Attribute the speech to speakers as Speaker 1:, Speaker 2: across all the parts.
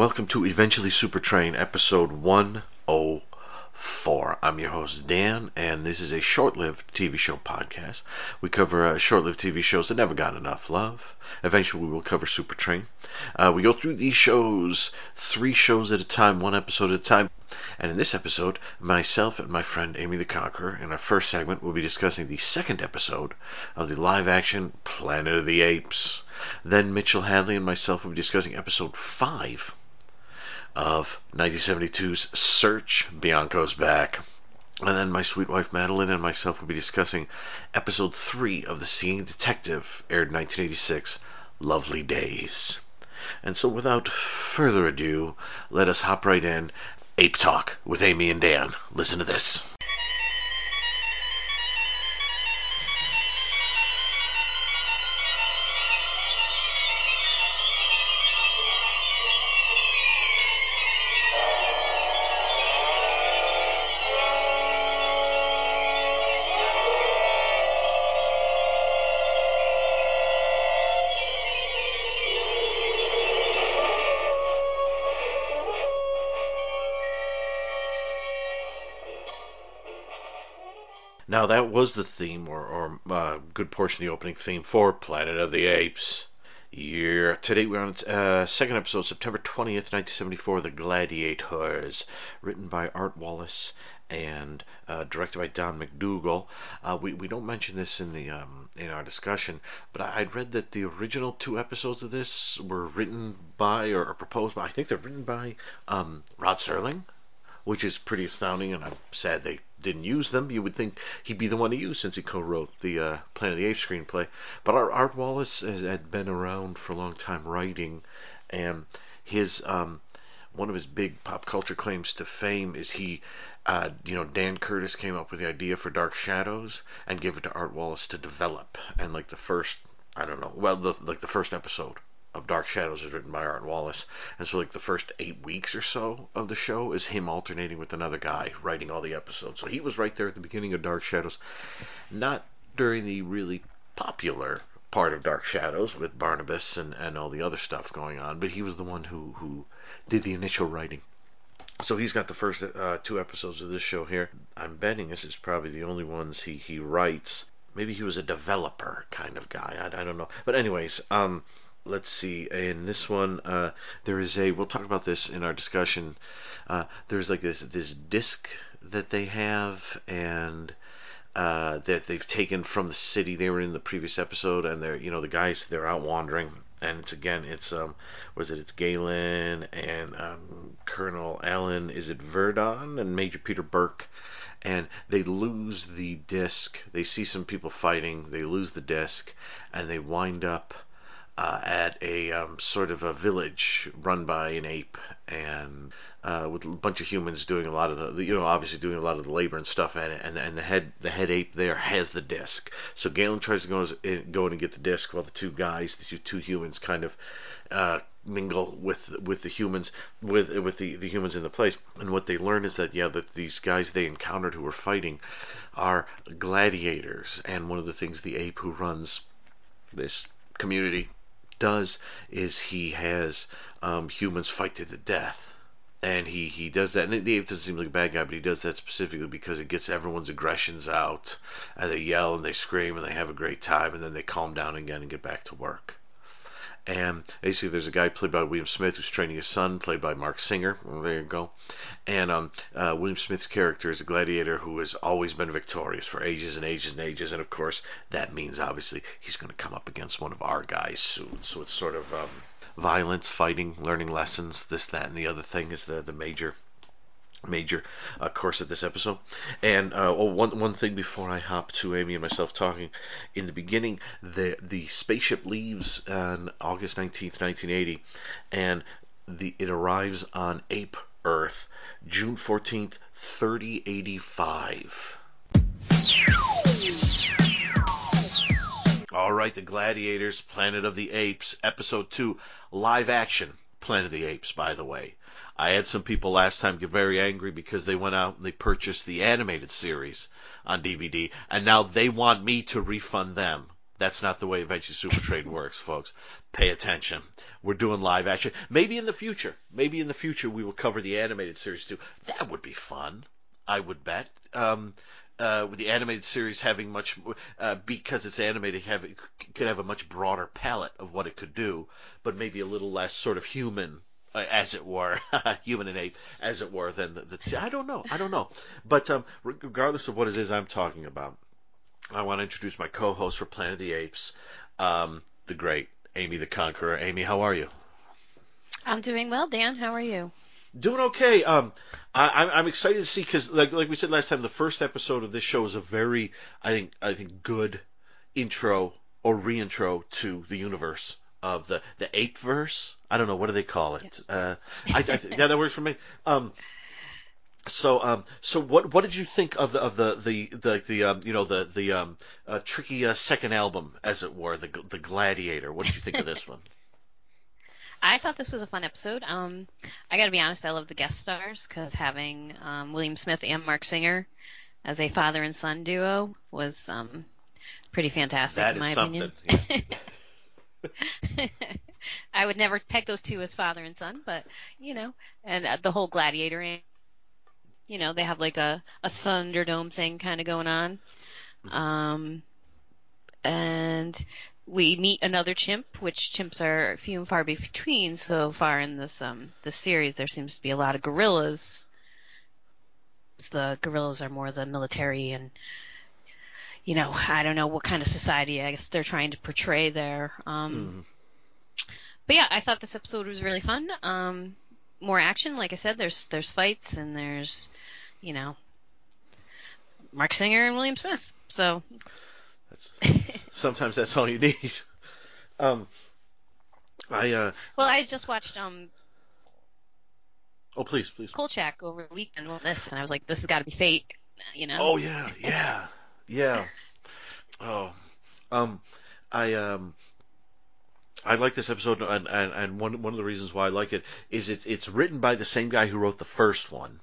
Speaker 1: Welcome to Eventually Super Train, episode 104. I'm your host, Dan, and this is a short lived TV show podcast. We cover uh, short lived TV shows that never got enough love. Eventually, we will cover Super Train. Uh, we go through these shows three shows at a time, one episode at a time. And in this episode, myself and my friend Amy the Conqueror, in our first segment, will be discussing the second episode of the live action Planet of the Apes. Then Mitchell Hadley and myself will be discussing episode 5 of 1972's Search Bianco's Back. And then my sweet wife Madeline and myself will be discussing episode 3 of The Singing Detective, aired in 1986, Lovely Days. And so without further ado, let us hop right in. Ape Talk with Amy and Dan. Listen to this. Now that was the theme, or, or uh, good portion of the opening theme for Planet of the Apes. Yeah, today we're on uh, second episode, September twentieth, nineteen seventy-four, The Gladiators, written by Art Wallace and uh, directed by Don McDougall. Uh, we we don't mention this in the um, in our discussion, but I, would read that the original two episodes of this were written by or, or proposed by. I think they're written by um, Rod Serling, which is pretty astounding, and I'm sad they didn't use them. You would think he'd be the one to use since he co-wrote the uh, Planet of the Apes screenplay. But Art Wallace has, had been around for a long time writing, and his um, one of his big pop culture claims to fame is he, uh, you know, Dan Curtis came up with the idea for Dark Shadows and gave it to Art Wallace to develop. And like the first, I don't know, well, the, like the first episode of Dark Shadows is written by Art Wallace. And so, like, the first eight weeks or so of the show is him alternating with another guy writing all the episodes. So he was right there at the beginning of Dark Shadows. Not during the really popular part of Dark Shadows with Barnabas and, and all the other stuff going on, but he was the one who, who did the initial writing. So he's got the first uh, two episodes of this show here. I'm betting this is probably the only ones he, he writes. Maybe he was a developer kind of guy. I, I don't know. But, anyways, um, let's see in this one uh, there is a we'll talk about this in our discussion. Uh, there's like this this disc that they have and uh, that they've taken from the city. They were in the previous episode and they're you know the guys they're out wandering. And it's again it's um was it it's Galen and um, Colonel Alan is it Virdon and Major Peter Burke? And they lose the disc. They see some people fighting. They lose the disc and they wind up uh, at a um, sort of a village run by an ape and uh, with a bunch of humans doing a lot of the you know obviously doing a lot of the labor and stuff and and and the head the head ape there has the disc. So Galen tries to go in, go in and get the disc while the two guys the two, two humans kind of uh, mingle with with the humans with with the, the humans in the place. And what they learn is that yeah that these guys they encountered who were fighting are gladiators. And one of the things the ape who runs this community does is he has um, humans fight to the death. And he, he does that, and ape doesn't seem like a bad guy, but he does that specifically because it gets everyone's aggressions out, and they yell and they scream and they have a great time, and then they calm down again and get back to work. And basically, there's a guy played by William Smith who's training his son, played by Marc Singer. There you go. And um, uh, William Smith's character is a gladiator who has always been victorious for ages and ages and ages. And of course, that means obviously he's going to come up against one of our guys soon. So it's sort of um, violence, fighting, learning lessons, this, that, and the other thing is the, the major major uh, course of this episode. And uh, oh, one one thing before I hop to Amy and myself talking, in the beginning, the the spaceship leaves on August nineteenth, nineteen eighty, and the it arrives on Ape Earth, June fourteenth, thirty eighty five. All right, the Gladiators, Planet of the Apes, Episode 2, live action Planet of the Apes, by the way. I had some people last time get very angry because they went out and they purchased the animated series on DVD, and now they want me to refund them That's not the way Eventually Super Train works, folks. Pay attention. We're doing live action. Maybe in the future, maybe in the future we will cover the animated series too. That would be fun. I would bet. Um, uh, with the animated series having much, uh, because it's animated, have, could have a much broader palette of what it could do, but maybe a little less sort of human, uh, as it were, human and ape, as it were, than the, the I don't know, I don't know. But um, regardless of what it is I'm talking about, I want to introduce my co-host for Planet of the Apes, um, the great Amy the Conqueror. Amy, how are you?
Speaker 2: I'm doing well, Dan. How are you?
Speaker 1: Doing okay. Um, I, I'm excited to see because, like, like we said last time, the first episode of this show is a very, I think, I think, good intro or reintro to the universe of the the ape verse. I don't know what do they call it. Yes. Uh, I, I, yeah, that works for me. Um, so, um, so what what did you think of the of the the the, the um, you know the the um, uh, tricky uh, second album, as it were, the the Gladiator? What did you think of this one?
Speaker 2: I thought this was a fun episode. Um, I got to be honest, I love the guest stars because having um, William Smith and Marc Singer as a father and son duo was um, pretty fantastic
Speaker 1: that
Speaker 2: in my
Speaker 1: something.
Speaker 2: opinion. Yeah. I would never peg those two as father and son, but you know, and uh, the whole gladiator you know, they have like a, a Thunderdome thing kind of going on. Um, and we meet another chimp, which chimps are few and far between so far in this um this series. There seems to be a lot of gorillas. The gorillas are more the military and you know I don't know what kind of society I guess they're trying to portray there. Um, mm. But yeah, I thought this episode was really fun. Um, more action. Like I said, there's there's fights and there's, you know, Marc Singer and William Smith. So
Speaker 1: that's, sometimes that's all you need. Um, I uh.
Speaker 2: Well, I just watched um.
Speaker 1: Oh please, please.
Speaker 2: Kolchak over the weekend on this, and I was like, this has got to be fate, you know.
Speaker 1: Oh yeah, yeah, yeah. Oh, um, I um. I like this episode, and, and, and one one of the reasons why I like it is it, it's written by the same guy who wrote the first one,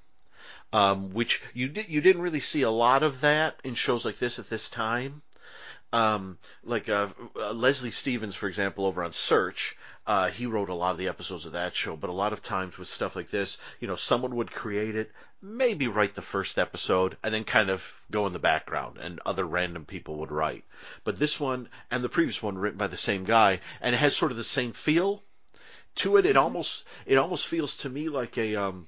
Speaker 1: um, which you did you didn't really see a lot of that in shows like this at this time. Um, like uh, uh, Leslie Stevens, for example, over on Search, uh, he wrote a lot of the episodes of that show. But a lot of times with stuff like this, you know, someone would create it, maybe write the first episode, and then kind of go in the background, and other random people would write. But this one and the previous one written by the same guy, and it has sort of the same feel to it. It mm-hmm. almost it almost feels to me like a um,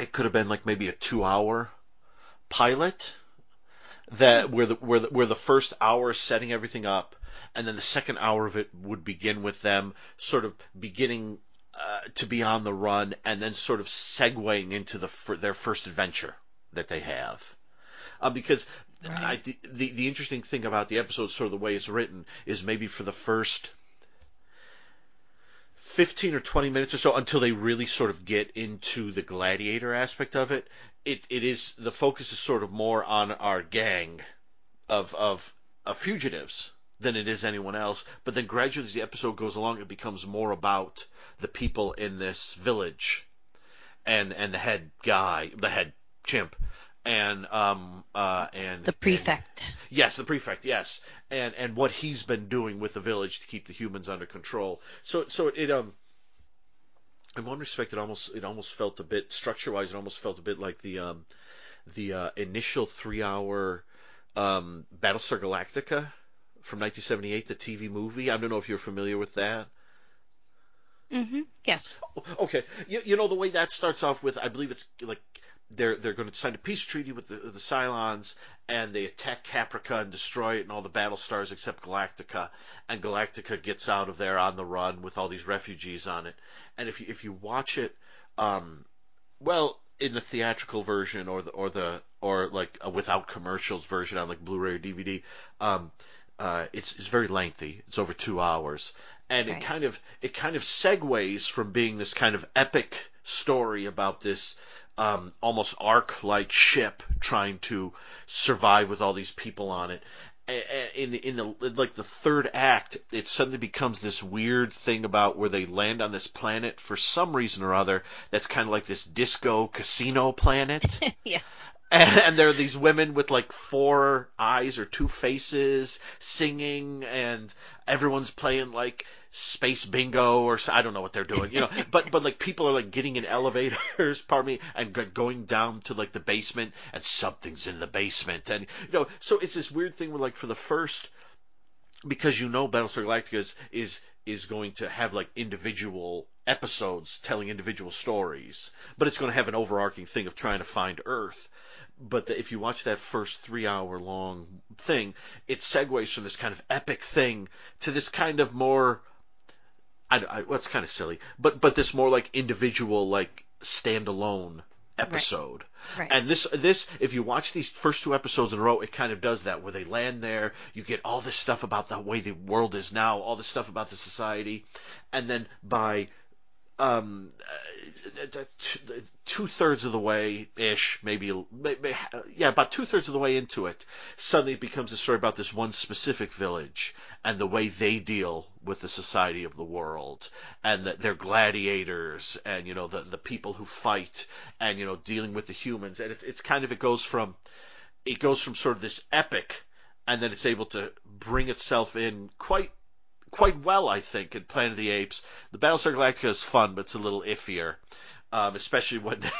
Speaker 1: it could have been like maybe a two hour pilot that where the where the, where the first hour is setting everything up, and then the second hour of it would begin with them sort of beginning uh, to be on the run, and then sort of segueing into the their first adventure that they have. Uh, because right. I, the the interesting thing about the episode, sort of the way it's written, is maybe for the first 15 or 20 minutes or so until they really sort of get into the gladiator aspect of it it, it is the focus is sort of more on our gang of, of of fugitives than it is anyone else. But then gradually, as the episode goes along, it becomes more about the people in this village, and and the head guy, the head chimp, and um uh and
Speaker 2: the prefect.
Speaker 1: And, yes, the prefect. Yes, and and what he's been doing with the village to keep the humans under control. So so it um in one respect, it almost it almost felt a bit structure wise. It almost felt a bit like the um, the uh, initial three hour um, Battlestar Galactica from 1978, the TV movie. I don't know if you're familiar with that.
Speaker 2: Mm-hmm. Yes.
Speaker 1: Okay. You, you know the way that starts off with, I believe it's like they're they're going to sign a peace treaty with the, the Cylons, and they attack Caprica and destroy it and all the battle stars except Galactica, and Galactica gets out of there on the run with all these refugees on it. And if you if you watch it, um, well, in the theatrical version or the or the or like a without commercials version on like Blu-ray or DVD, um, uh, it's it's very lengthy. It's over two hours, and right. it kind of it kind of segues from being this kind of epic story about this um, almost ark like ship trying to survive with all these people on it. In the in the like the third act, it suddenly becomes this weird thing about where they land on this planet for some reason or other. That's kind of like this disco casino planet.
Speaker 2: yeah.
Speaker 1: and, and there are these women with like four eyes or two faces singing, and everyone's playing like space bingo or I don't know what they're doing, you know. but but like people are like getting in elevators, pardon me, and going down to like the basement, and something's in the basement, and you know. So it's this weird thing where like for the first, because you know Battlestar Galactica is is is going to have like individual episodes telling individual stories, but it's going to have an overarching thing of trying to find Earth but the, if you watch that first three hour long thing, it segues from this kind of epic thing to this kind of more I, I well, it's kind of silly, but but this more like individual, like standalone episode.
Speaker 2: Right. Right.
Speaker 1: And this this if you watch these first two episodes in a row, it kind of does that where they land there, you get all this stuff about the way the world is now, all this stuff about the society, and then by um, uh, two thirds of the way ish, maybe, maybe yeah, about two thirds of the way into it, suddenly it becomes a story about this one specific village and the way they deal with the society of the world and that they're gladiators and you know the the people who fight and you know dealing with the humans. And it's it's kind of it goes from it goes from sort of this epic and then it's able to bring itself in quite quite well, I think, in Planet of the Apes. The Battlestar Galactica is fun, but it's a little iffier, um, especially when they,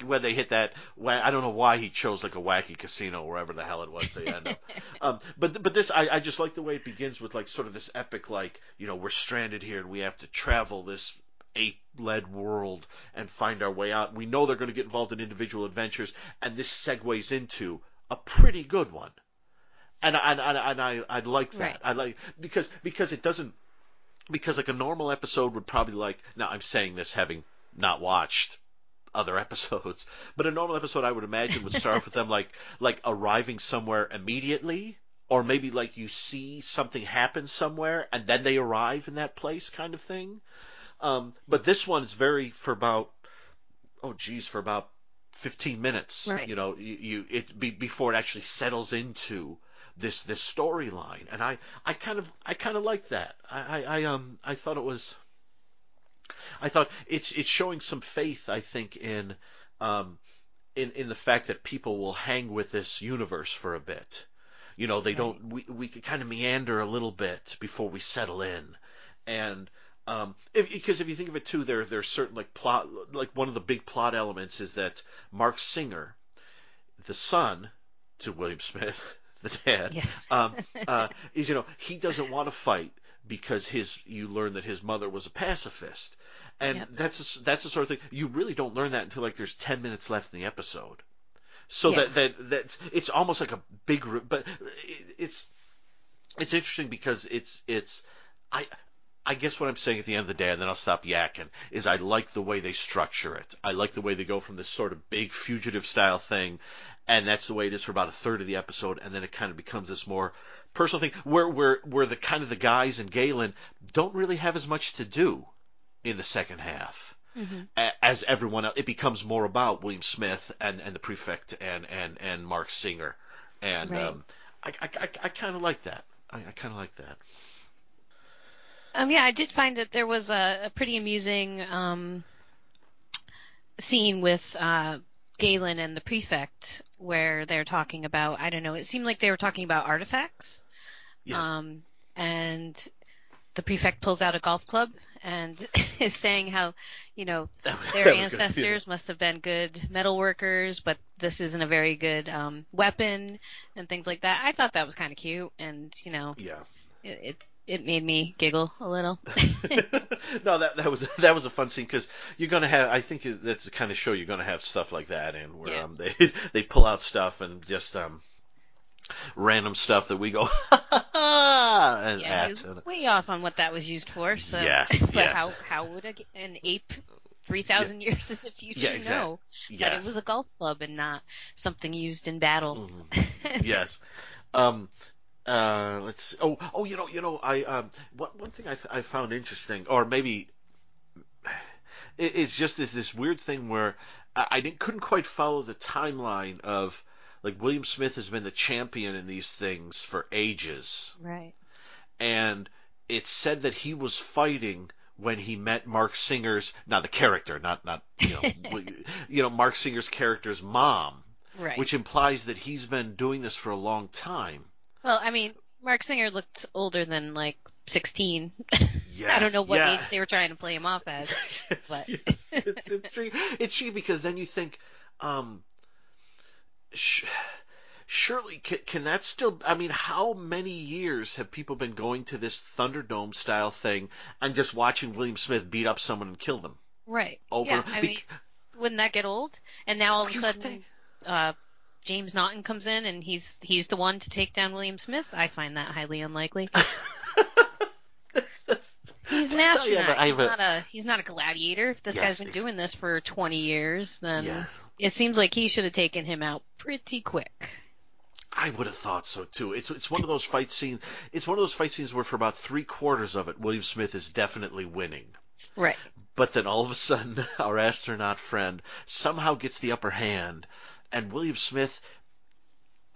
Speaker 1: when they hit that. I don't know why he chose like a wacky casino, wherever the hell it was they end up. um, but but this, I, I just like the way it begins with like sort of this epic, like you know, we're stranded here and we have to travel this ape-led world and find our way out. We know they're going to get involved in individual adventures, and this segues into a pretty good one and and and, and I I like that. Right. I like because because it doesn't because like a normal episode would probably like now I'm saying this having not watched other episodes, but a normal episode I would imagine would start off with them like like arriving somewhere immediately or maybe like you see something happen somewhere and then they arrive in that place kind of thing. Um, but this one is very for about oh geez for about 15 minutes.
Speaker 2: Right.
Speaker 1: You know, you, you it be, before it actually settles into this this storyline, and I I kind of I kind of like that. I, I, I um I thought it was. I thought it's it's showing some faith. I think in um in in the fact that people will hang with this universe for a bit. You know, they right. don't. We we kind of meander a little bit before we settle in, and um, if, because if you think of it too, there there's certain like plot, like one of the big plot elements is that Marc Singer, the son to William Smith, the dad,
Speaker 2: yes.
Speaker 1: um, uh, is you know he doesn't want to fight because his you learn that his mother was a pacifist, and yep. that's a, that's the sort of thing you really don't learn that until like there's ten minutes left in the episode. So yeah. that that that it's almost like a big, but it, it's it's interesting because it's it's I I guess what I'm saying at the end of the day, and then I'll stop yakking, is I like the way they structure it. I like the way they go from this sort of big fugitive style thing, and that's the way it is for about a third of the episode, and then it kind of becomes this more personal thing where where where the kind of the guys and Galen don't really have as much to do in the second half.
Speaker 2: Mm-hmm.
Speaker 1: As everyone else, it becomes more about William Smith and, and the prefect and, and, and Marc Singer, and right. um, I, I, I, I kind of like that. I, I kind of like that.
Speaker 2: Um, yeah, I did find that there was a, a pretty amusing um, scene with uh, Galen and the prefect where they're talking about I don't know. It seemed like they were talking about artifacts.
Speaker 1: Yes.
Speaker 2: Um, and the prefect pulls out a golf club and is saying how you know their ancestors must have been good metal workers, but this isn't a very good um, weapon and things like that. I thought that was kind of cute, and you know,
Speaker 1: yeah,
Speaker 2: it, it it made me giggle a little.
Speaker 1: no, that that was that was a fun scene because you're gonna have. I think that's the kind of show you're gonna have stuff like that in where
Speaker 2: yeah.
Speaker 1: um, they they pull out stuff and just um random stuff that we go and
Speaker 2: yeah, at. way off on what that was used for. So,
Speaker 1: yes,
Speaker 2: but
Speaker 1: yes.
Speaker 2: how how would a, an ape three thousand yeah. years in the future
Speaker 1: yeah, exactly.
Speaker 2: know
Speaker 1: yes.
Speaker 2: that it was a golf club and not something used in battle?
Speaker 1: Mm-hmm. yes. Um, uh, let's see. oh oh you know you know I um one one thing I I found interesting or maybe it, it's just this this weird thing where I, I didn't couldn't quite follow the timeline of like William Smith has been the champion in these things for ages
Speaker 2: right
Speaker 1: and it's said that he was fighting when he met Marc Singer's now the character not not you know you know Marc Singer's character's mom
Speaker 2: Right.
Speaker 1: which implies that he's been doing this for a long time.
Speaker 2: Well, I mean, Marc Singer looked older than like 16.
Speaker 1: Yes,
Speaker 2: I don't know what
Speaker 1: yeah.
Speaker 2: age they were trying to play him off as.
Speaker 1: yes,
Speaker 2: But-
Speaker 1: yes, it's it's true. It's true because then you think, um, sh- surely can, can that still? I mean, how many years have people been going to this Thunderdome style thing and just watching William Smith beat up someone and kill them
Speaker 2: Right.
Speaker 1: over?
Speaker 2: Yeah, I mean, wouldn't that get old? And now all of a sudden, uh, James Naughton comes in and he's he's the one to take down William Smith. I find that highly unlikely.
Speaker 1: that's, that's,
Speaker 2: He's an
Speaker 1: oh,
Speaker 2: astronaut.
Speaker 1: but I
Speaker 2: he's not a he's not a gladiator. If this
Speaker 1: Yes,
Speaker 2: guy's been
Speaker 1: ex-
Speaker 2: doing this for 20 years, then
Speaker 1: Yes.
Speaker 2: it seems like he should have taken him out pretty quick.
Speaker 1: I would have thought so too. It's it's one of those fight scenes. It's one of those fight scenes where for about three quarters of it, William Smith is definitely winning.
Speaker 2: Right.
Speaker 1: But then all of a sudden, our astronaut friend somehow gets the upper hand, and William Smith,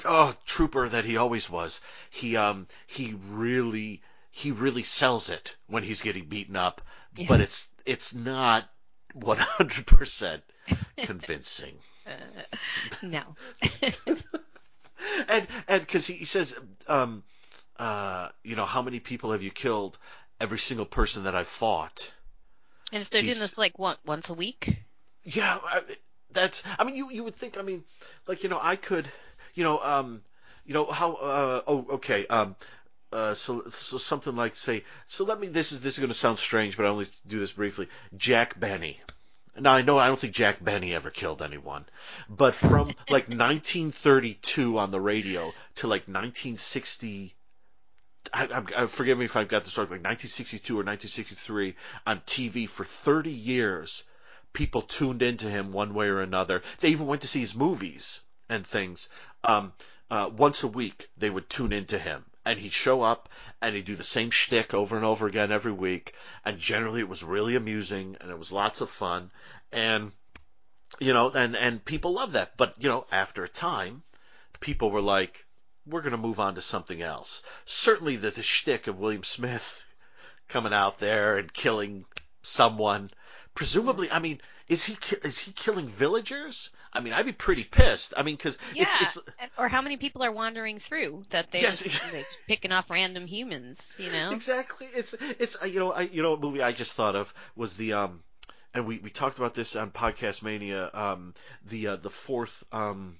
Speaker 1: oh trooper that he always was, he um he really he really sells it when he's getting beaten up, but it's it's not 100% convincing.
Speaker 2: No.
Speaker 1: and and because he, he says, um, uh, you know, how many people have you killed? Every single person that i've fought.
Speaker 2: And if they're
Speaker 1: He's-
Speaker 2: doing this like one, once a week,
Speaker 1: Yeah, that's. I mean, you you would think. I mean, like you know, I could, you know, um, you know how. Uh, oh, okay. Um, uh, so so something like say. So let me. This is this is going to sound strange, but I only do this briefly. Jack Benny. Now I know I don't think Jack Benny ever killed anyone, but from like 1932 on the radio to like 1960. I, I, I forgive me if I've got this wrong, like 1962 or 1963 on TV for 30 years people tuned into him one way or another. They even went to see his movies and things. Um, uh, once a week, they would tune into him, and he'd show up and he'd do the same shtick over and over again every week. And generally, it was really amusing and it was lots of fun. And you know, and and people loved that. But you know, after a time, people were like, "We're going to move on to something else." Certainly, the, the shtick of William Smith coming out there and killing someone presumably i mean is he ki- is he killing villagers i mean i'd be pretty pissed i mean because
Speaker 2: yeah.
Speaker 1: it's it's
Speaker 2: or how many people are wandering through that they
Speaker 1: Yes.
Speaker 2: just, they're just picking off random humans, you know?
Speaker 1: exactly it's it's uh, you know i you know a movie i just thought of was the um and we we talked about this on podcast mania um the uh, the fourth um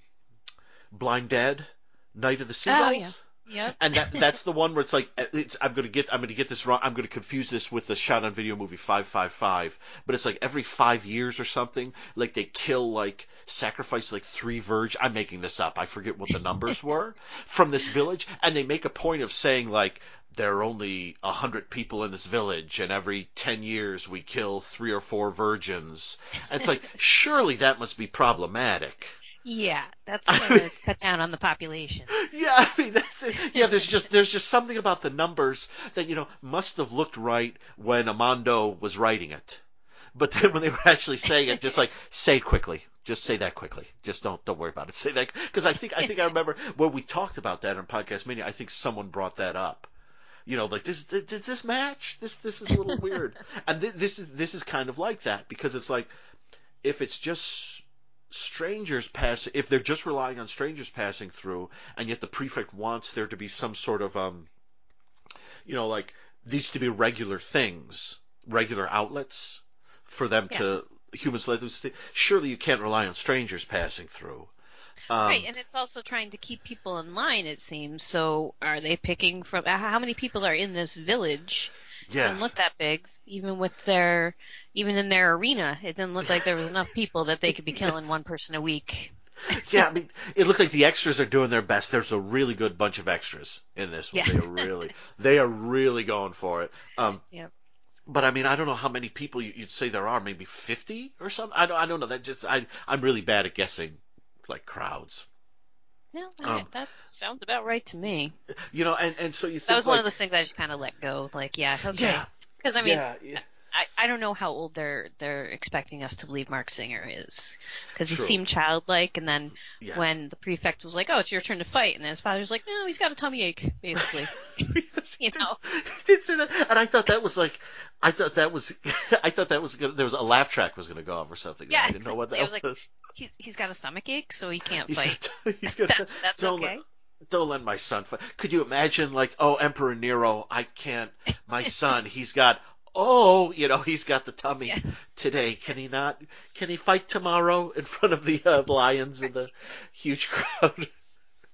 Speaker 1: blind dead night of the seagulls
Speaker 2: Oh, yeah. Yep.
Speaker 1: and that that's the one where it's like uh, it's I'm gonna get I'm gonna get this wrong I'm gonna confuse this with the shot on video movie five five five. But it's like every five years or something like they kill like sacrifice like three virgins I'm making this up I forget what the numbers were from this village and they make a point of saying like there are only a hundred people in this village and every ten years we kill three or four virgins. And it's like surely that must be problematic
Speaker 2: Yeah, that's gonna cut down on the population.
Speaker 1: Yeah, I mean that's it. Yeah, there's just there's just something about the numbers that you know must have looked right when Amando was writing it, but then when they were actually saying it, just like say quickly, just say that quickly, just don't don't worry about it. Say that because I think I think I remember when we talked about that on podcast mania. I think someone brought that up. You know, like does does this match? This this is a little weird, and th- this is this is kind of like that because it's like if it's just strangers pass if they're just relying on strangers passing through and yet the prefect wants there to be some sort of um you know like these to be regular things regular outlets for them to humans let them stay. surely you can't rely on strangers passing through um,
Speaker 2: right, and it's also trying to keep people in line. It seems. So, are they picking from? How many people are in this village? It
Speaker 1: yes
Speaker 2: doesn't look that big, even with their, even in their arena. It didn't look like there was enough people that they could be killing one person a week.
Speaker 1: yeah, I mean, it looked like the extras are doing their best. There's a really good bunch of extras in this one.
Speaker 2: Yeah.
Speaker 1: They are really, they are really going for it. Um,
Speaker 2: Yep.
Speaker 1: But I mean, I don't know how many people you'd say there are. Maybe 50 or something. I don't, I don't know. That just, I, I'm really bad at guessing, like crowds.
Speaker 2: No, I-
Speaker 1: Um,
Speaker 2: that sounds about right to me.
Speaker 1: You know, and and so you think
Speaker 2: That was
Speaker 1: like,
Speaker 2: one of those things I just kind of let go. Like, yeah, okay.
Speaker 1: Yeah.
Speaker 2: Because I mean,
Speaker 1: yeah, yeah.
Speaker 2: I, I don't know how old they're they're expecting us to believe Marc Singer is, because he
Speaker 1: True.
Speaker 2: seemed childlike, and then
Speaker 1: Yes.
Speaker 2: when the prefect was like, "Oh, it's your turn to fight," and his father's like, "No, he's got a tummy ache," basically.
Speaker 1: Yes,
Speaker 2: You know.
Speaker 1: did- he did say that, and I thought that was like, I thought that was, I thought that was gonna, there was a laugh track was going to go off or something.
Speaker 2: Yeah,
Speaker 1: I didn't know what that
Speaker 2: was
Speaker 1: was.
Speaker 2: He's he's got a stomach ache, so he can't
Speaker 1: He's
Speaker 2: fight.
Speaker 1: he's got
Speaker 2: That's, that's
Speaker 1: don't
Speaker 2: okay.
Speaker 1: let, don't let my son fight. Could you imagine, like, oh, Emperor Nero, I can't. My son, he's got. Oh, you know, he's got the tummy
Speaker 2: Yeah.
Speaker 1: today. Can he not? Can he fight tomorrow in front of the uh, lions and the huge crowd?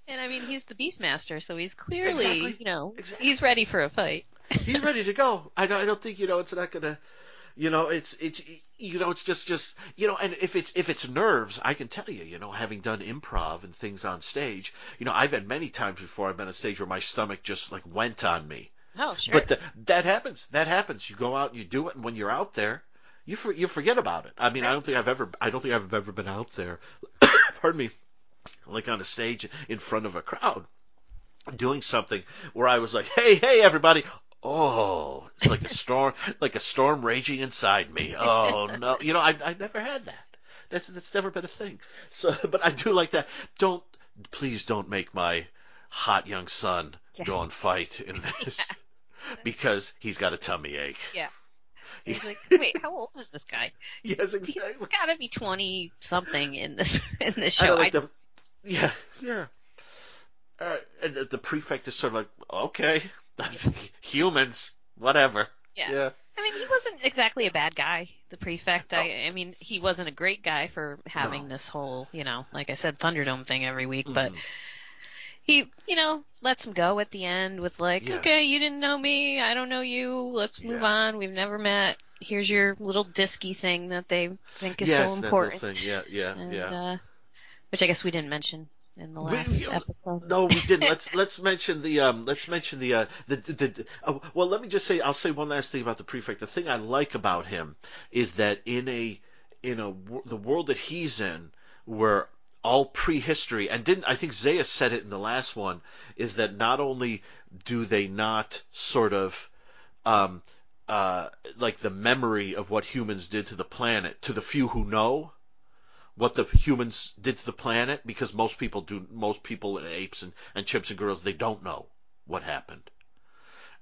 Speaker 2: And I mean, he's the Beastmaster, so he's clearly,
Speaker 1: Exactly.
Speaker 2: you know,
Speaker 1: Exactly.
Speaker 2: he's ready for a fight.
Speaker 1: he's ready to go. I don't, I don't think you know it's not gonna. You know, it's it's you know it's just just you know, and if it's if it's nerves, I can tell you, you know, having done improv and things on stage, you know, I've had many times before I've been on stage where my stomach just like went on me.
Speaker 2: Oh, sure.
Speaker 1: But th that happens. That happens. You go out and you do it, and when you're out there, you for, you forget about it. I mean, I don't think I've ever I don't think I've ever been out there. pardon me, like on a stage in front of a crowd, doing something where I was like, hey, hey, everybody. Oh, it's like a storm, like a storm raging inside me. Oh no, you know, I I never had that. That's that's never been a thing. So, but I do like that. Don't please don't make my hot young son
Speaker 2: Yeah.
Speaker 1: go and fight in this because he's got a tummy ache.
Speaker 2: yeah. He's like, wait, how old is this guy?
Speaker 1: Yes,
Speaker 2: He's
Speaker 1: exactly.
Speaker 2: got to be twenty something in this in this show.
Speaker 1: don't like
Speaker 2: I-
Speaker 1: the, yeah, yeah. Uh, and the- the prefect is sort of like, okay, humans, whatever.
Speaker 2: yeah.
Speaker 1: Yeah.
Speaker 2: I mean, he wasn't exactly a bad guy, the prefect. I, I mean, he wasn't a great guy for having
Speaker 1: No.
Speaker 2: this whole, you know, like I said, Thunderdome thing every week, but
Speaker 1: Mhm.
Speaker 2: he, you know, lets him go at the end with like,
Speaker 1: Yes.
Speaker 2: okay, you didn't know me, I don't know you, let's move
Speaker 1: Yeah.
Speaker 2: on, we've never met. Here's your little disky thing that they think is
Speaker 1: yes,
Speaker 2: so
Speaker 1: that
Speaker 2: important.
Speaker 1: thing. Yeah, yeah,
Speaker 2: and,
Speaker 1: yeah.
Speaker 2: Uh, which I guess we didn't mention in the last
Speaker 1: we-
Speaker 2: episode.
Speaker 1: No, we didn't. Let's let's mention the um let's mention the uh the, the, the uh, well let me just say I'll say one last thing about the prefect. The thing I like about him is that in a in a the world that he's in where all prehistory and didn't I think Zaius said it in the last one is that not only do they not sort of um uh like the memory of what humans did to the planet to the few who know what the humans did to the planet because most people do most people and apes and, and chimps and gorillas they don't know what happened.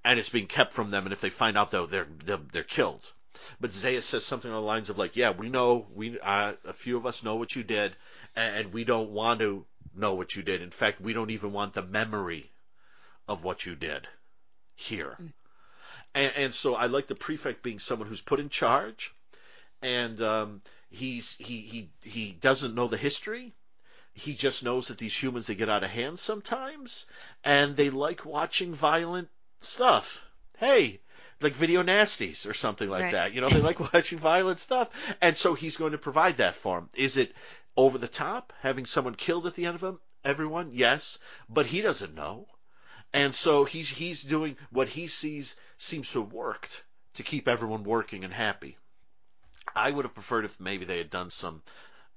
Speaker 1: And it's being kept from them and if they find out though they're they're, they're killed. But Zaius says something along the lines of like yeah we know we uh, a few of us know what you did and, and we don't want to know what you did. In fact we don't even want the memory of what you did here. And, and so I like the prefect being someone who's put in charge and um, he's he he he doesn't know the history. He just knows that these humans they get out of hand sometimes, and they like watching violent stuff. Hey, like video nasties or something like
Speaker 2: Right.
Speaker 1: that. You know, they like watching violent stuff, and so he's going to provide that for them. Is it over the top, having someone killed at the end of him? Everyone, yes, but he doesn't know, and so he's he's doing what he sees seems to have worked to keep everyone working and happy. I would have preferred if maybe they had done some,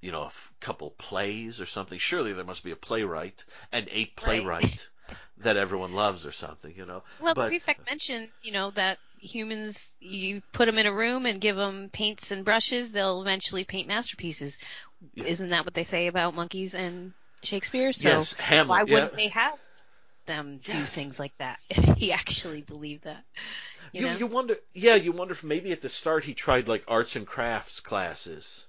Speaker 1: you know, a f- couple plays or something. Surely there must be a playwright, an ape playwright that everyone loves or something, you know.
Speaker 2: Well,
Speaker 1: but
Speaker 2: the prefect mentioned, you know, that humans, you put them in a room and give them paints and brushes, they'll eventually paint masterpieces.
Speaker 1: Yeah.
Speaker 2: Isn't that what they say about monkeys and Shakespeare? So
Speaker 1: yes, Hamlet.
Speaker 2: why wouldn't they have them do
Speaker 1: Yes.
Speaker 2: things like that if he actually believed that? You,
Speaker 1: You,
Speaker 2: know?
Speaker 1: you wonder, yeah, you wonder if maybe at the start he tried like arts and crafts classes.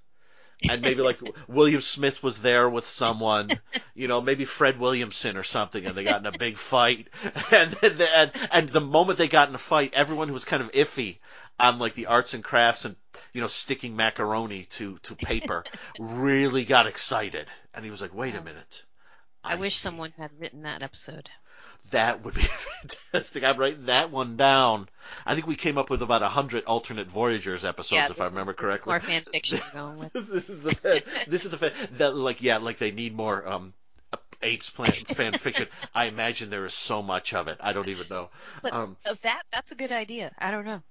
Speaker 1: And maybe like William Smith was there with someone, you know, maybe Fred Williamson or something, and they got in a big fight. And then the, and, and the moment they got in a fight, everyone who was kind of iffy on like the arts and crafts and you know sticking macaroni to to paper really got excited. And he was like, "Wait a minute."
Speaker 2: I, wish
Speaker 1: see.
Speaker 2: someone had written that episode.
Speaker 1: That would be fantastic. I'm writing that one down. I think we came up with about a hundred alternate Voyagers episodes,
Speaker 2: yeah,
Speaker 1: if I remember
Speaker 2: is
Speaker 1: correctly.
Speaker 2: more fan fiction going with.
Speaker 1: this is the fan, this is the fan, that like yeah, like they need more um apes plan, fan fiction. I imagine there is so much of it. I don't even know.
Speaker 2: But
Speaker 1: um,
Speaker 2: that, that's a good idea. I don't know.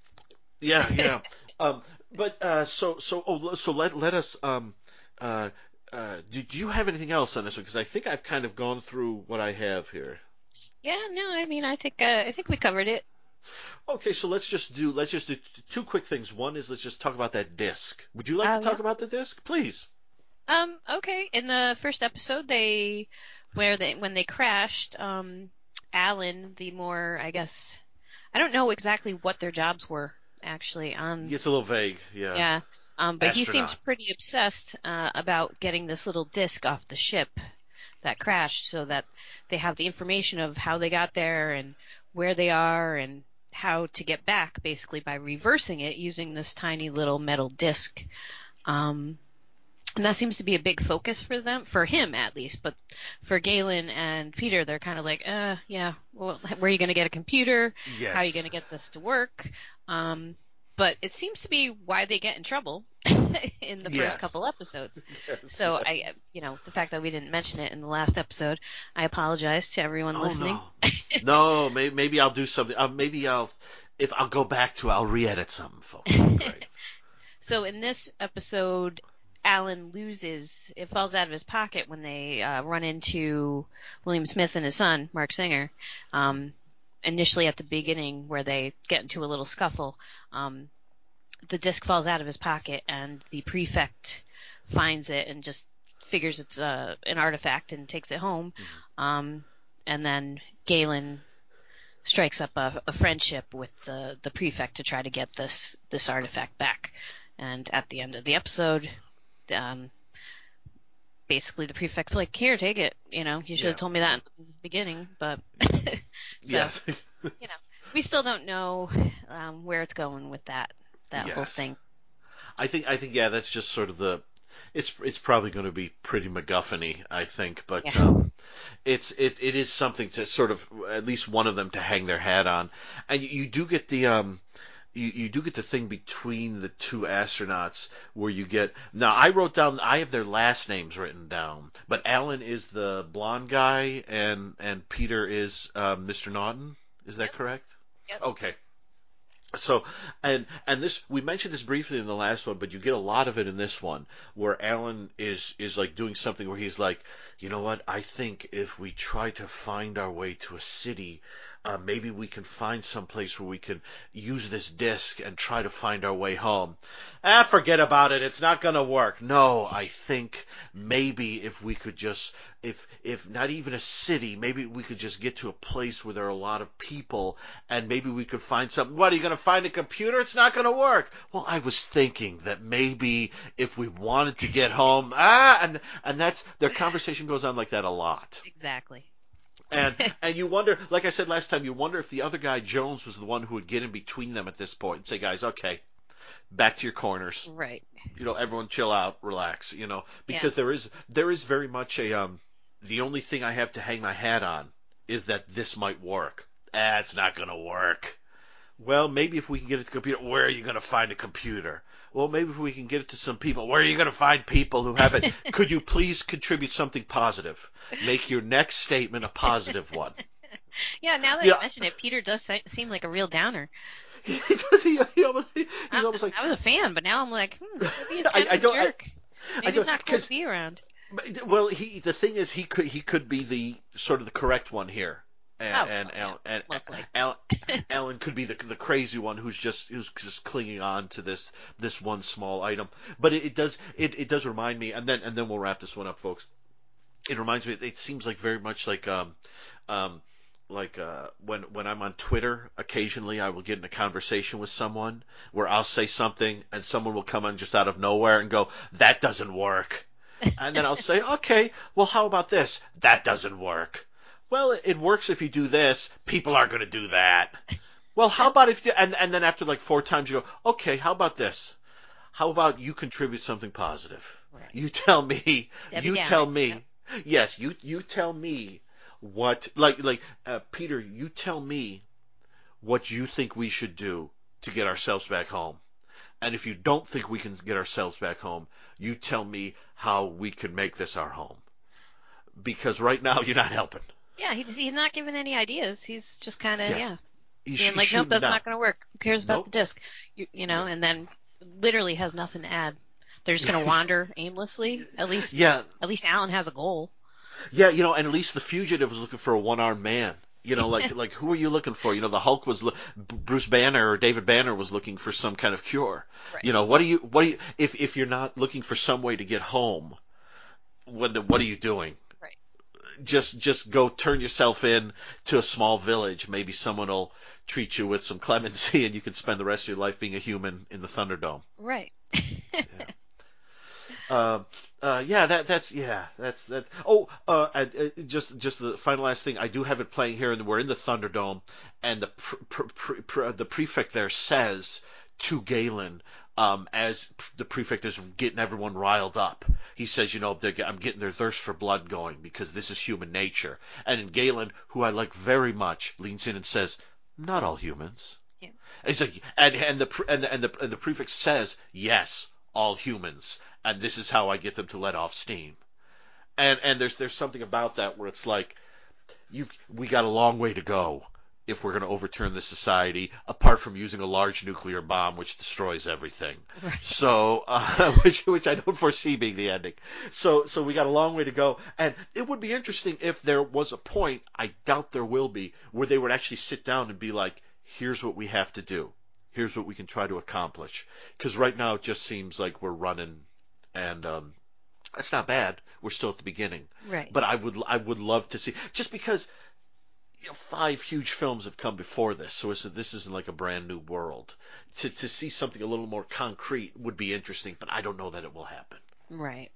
Speaker 1: yeah, yeah. um, but uh, so so oh, so let let us um uh. Uh, do, do you have anything else on this one? Because I think I've kind of gone through what I have here.
Speaker 2: Yeah, no, I mean, I think uh, I think we covered it.
Speaker 1: Okay, so let's just do let's just do two quick things. One is let's just talk about that disc. Would you like
Speaker 2: Oh,
Speaker 1: to talk
Speaker 2: yeah.
Speaker 1: about the disc, please?
Speaker 2: Um, okay. In the first episode, they where they when they crashed, um, Alan, the more I guess, I don't know exactly what their jobs were actually on.
Speaker 1: It's a little vague, yeah.
Speaker 2: Yeah. Um, but he seems pretty obsessed uh, about getting this little disc off the ship that crashed, so that they have the information of how they got there and where they are and how to get back, basically by reversing it using this tiny little metal disc. Um, and that seems to be a big focus for them, for him at least. But for Galen and Peter, they're kind of like, uh, yeah, well, where are you going to get a computer?
Speaker 1: Yes.
Speaker 2: How are you going to get this to work? Um, but it seems to be why they get in trouble in the first
Speaker 1: Yes.
Speaker 2: couple episodes. So I, you know, the fact that we didn't mention it in the last episode, I apologize to everyone
Speaker 1: Oh
Speaker 2: listening.
Speaker 1: no, no. Maybe, maybe I'll do something. Uh, maybe I'll, if I'll go back to, I'll re-edit something, folks.
Speaker 2: So in this episode, Alan loses. It falls out of his pocket when they uh, run into William Smith and his son, Marc Singer. Um, initially at the beginning, where they get into a little scuffle, um, the disc falls out of his pocket, and the prefect finds it and just figures it's uh, an artifact and takes it home. Um, and then Galen strikes up a, a friendship with the, the prefect to try to get this this artifact back. And at the end of the episode, um, basically the prefect's like, "Here, take it." You know, you should have
Speaker 1: Yeah.
Speaker 2: told me that in the beginning. But so you know, we still don't know um, where it's going with that that whole thing.
Speaker 1: I think I think yeah, that's just sort of the it's it's probably going to be pretty MacGuffin-y, I think, but
Speaker 2: Yeah.
Speaker 1: um, it's it it is something to sort of at least one of them to hang their hat on, and you, you do get the um. You, you do get the thing between the two astronauts where you get now I wrote down I have their last names written down but Alan is the blonde guy and and Peter is um, Mr. Naughton is that
Speaker 2: Yep.
Speaker 1: correct
Speaker 2: Yep.
Speaker 1: okay so and and this we mentioned this briefly in the last one, but you get a lot of it in this one where Alan is is like doing something where he's like, you know what? I think if we try to find our way to a city, uh, maybe we can find some place where we can use this disc and try to find our way home. Ah, forget about it. It's not gonna work. No, I think maybe if we could just if if not even a city, maybe we could just get to a place where there are a lot of people and maybe we could find something. What are you going to find a computer? It's not going to work. Well, I was thinking that maybe if we wanted to get home, ah, and and that's their conversation goes on like that a lot.
Speaker 2: Exactly.
Speaker 1: And and you wonder, like I said last time, you wonder if the other guy Jones was the one who would get in between them at this point and say, guys, okay, back to your corners.
Speaker 2: Right.
Speaker 1: you know everyone chill out relax you know because there is there is very much a um the only thing i have to hang my hat on is that this might work. Ah it's not going to work. Well maybe if we can get it to computer where are you going to find a computer well maybe if we can get it to some people where are you going to find people who have it could you please contribute something positive make your next statement a positive one
Speaker 2: Yeah. Now that
Speaker 1: Yeah.
Speaker 2: you mention it, Peter does seem like a real downer.
Speaker 1: he does he, he almost, he's
Speaker 2: I,
Speaker 1: almost like
Speaker 2: I was a fan, but now I'm like, hmm, he's
Speaker 1: I-
Speaker 2: kind
Speaker 1: I don't- I-
Speaker 2: jerk. Maybe
Speaker 1: don't-
Speaker 2: he's not cool to be around.
Speaker 1: Well, he the thing is he could he could be the sort of the correct one here, and
Speaker 2: Oh,
Speaker 1: and,
Speaker 2: yeah,
Speaker 1: and
Speaker 2: mostly.
Speaker 1: Alan could be the the crazy one who's just who's just clinging on to this this one small item. But it, it does it, it does remind me, and then and then we'll wrap this one up, folks. It reminds me. It seems like very much like um um like uh, when when I'm on Twitter, occasionally I will get in a conversation with someone where I'll say something and someone will come on just out of nowhere and go, "That doesn't work," and then I'll say, "Okay, well, how about this? That doesn't work." Well, it, works if you do this. People are going to do that. Well, how about if you and and then after like four times you go, "Okay, how about this? How about you contribute something positive?
Speaker 2: Right.
Speaker 1: You tell me.
Speaker 2: Debbie
Speaker 1: you
Speaker 2: Downer,
Speaker 1: tell me. Yes, you you tell me what like like uh, Peter, you tell me what you think we should do to get ourselves back home. And if you don't think we can get ourselves back home, you tell me how we can make this our home. Because right now you're not helping.
Speaker 2: Yeah, he, he's not giving any ideas. He's just kind of
Speaker 1: Yes.
Speaker 2: yeah,
Speaker 1: You
Speaker 2: being
Speaker 1: should
Speaker 2: like, nope, that's
Speaker 1: down.
Speaker 2: not going to work. Who cares about
Speaker 1: Nope.
Speaker 2: the disc? You, you know, and then literally has nothing to add. They're just going to wander aimlessly. At least,
Speaker 1: Yeah,
Speaker 2: at least Alan has a goal.
Speaker 1: yeah, you know, and at least the fugitive was looking for a one-armed man. You know, like like who are you looking for? You know, the Hulk was lo- Bruce Banner or David Banner was looking for some kind of cure.
Speaker 2: Right.
Speaker 1: You know, what do you what do you if if you're not looking for some way to get home, what what are you doing? Just just go turn yourself in to a small village. Maybe someone will treat you with some clemency, and you can spend the rest of your life being a human in the Thunderdome.
Speaker 2: Right.
Speaker 1: yeah. Uh, uh, yeah, that that's yeah, that's that's. Oh, uh, uh, just just the final last thing. I do have it playing here, and we're in the Thunderdome, and the pr- pr- pr- the prefect there says to Galen, um, as the prefect is getting everyone riled up. He says, you know, I'm getting their thirst for blood going because this is human nature. And Galen, who I like very much, leans in and says, not all humans.
Speaker 2: Yeah.
Speaker 1: And, like, and, and, the, and, the, and, the, and the prefect says, yes, all humans. And this is how I get them to let off steam. And, and there's, there's something about that where it's like, you we got a long way to go if we're going to overturn the society, apart from using a large nuclear bomb which destroys everything. Right. So, uh, which which I don't foresee being the ending. So so we got a long way to go, and it would be interesting if there was a point. I doubt there will be where they would actually sit down and be like, "Here's what we have to do. Here's what we can try to accomplish." Because right now it just seems like we're running, and um, that's not bad. We're still at the beginning.
Speaker 2: Right.
Speaker 1: But I would I would love to see just because you know, five huge films have come before this, so this isn't like a brand new world. To to see something a little more concrete would be interesting, but I don't know that it will happen.
Speaker 2: Right.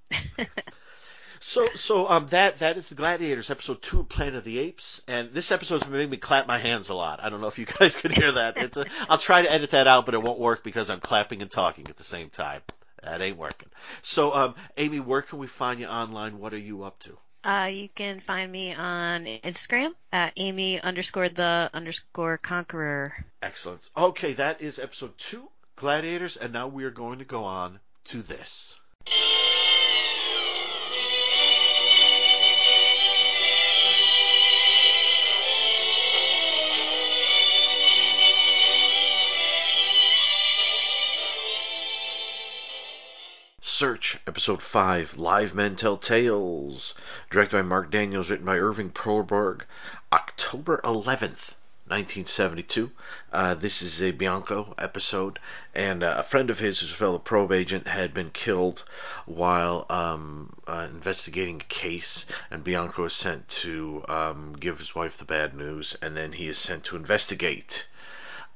Speaker 1: so so um that that is the Gladiators episode two of Planet of the Apes, and this episode has made me clap my hands a lot. I don't know if you guys could hear that. It's a, I'll try to edit that out, but it won't work because I'm clapping and talking at the same time. That ain't working. So um Amy, where can we find you online? What are you up to?
Speaker 2: Uh, you can find me on Instagram at Amy underscore the underscore conqueror.
Speaker 1: Excellent. Okay, that is episode two, Gladiators, and now we are going to go on to this. Search, Episode 5, Live Men Tell Tales, directed by Mark Daniels, written by Irving Perlberg, October 11th, 1972. Uh, this is a Bianco episode, and uh, a friend of his, who's a fellow probe agent, had been killed while um, uh, investigating a case, and Bianco is sent to um, give his wife the bad news, and then he is sent to investigate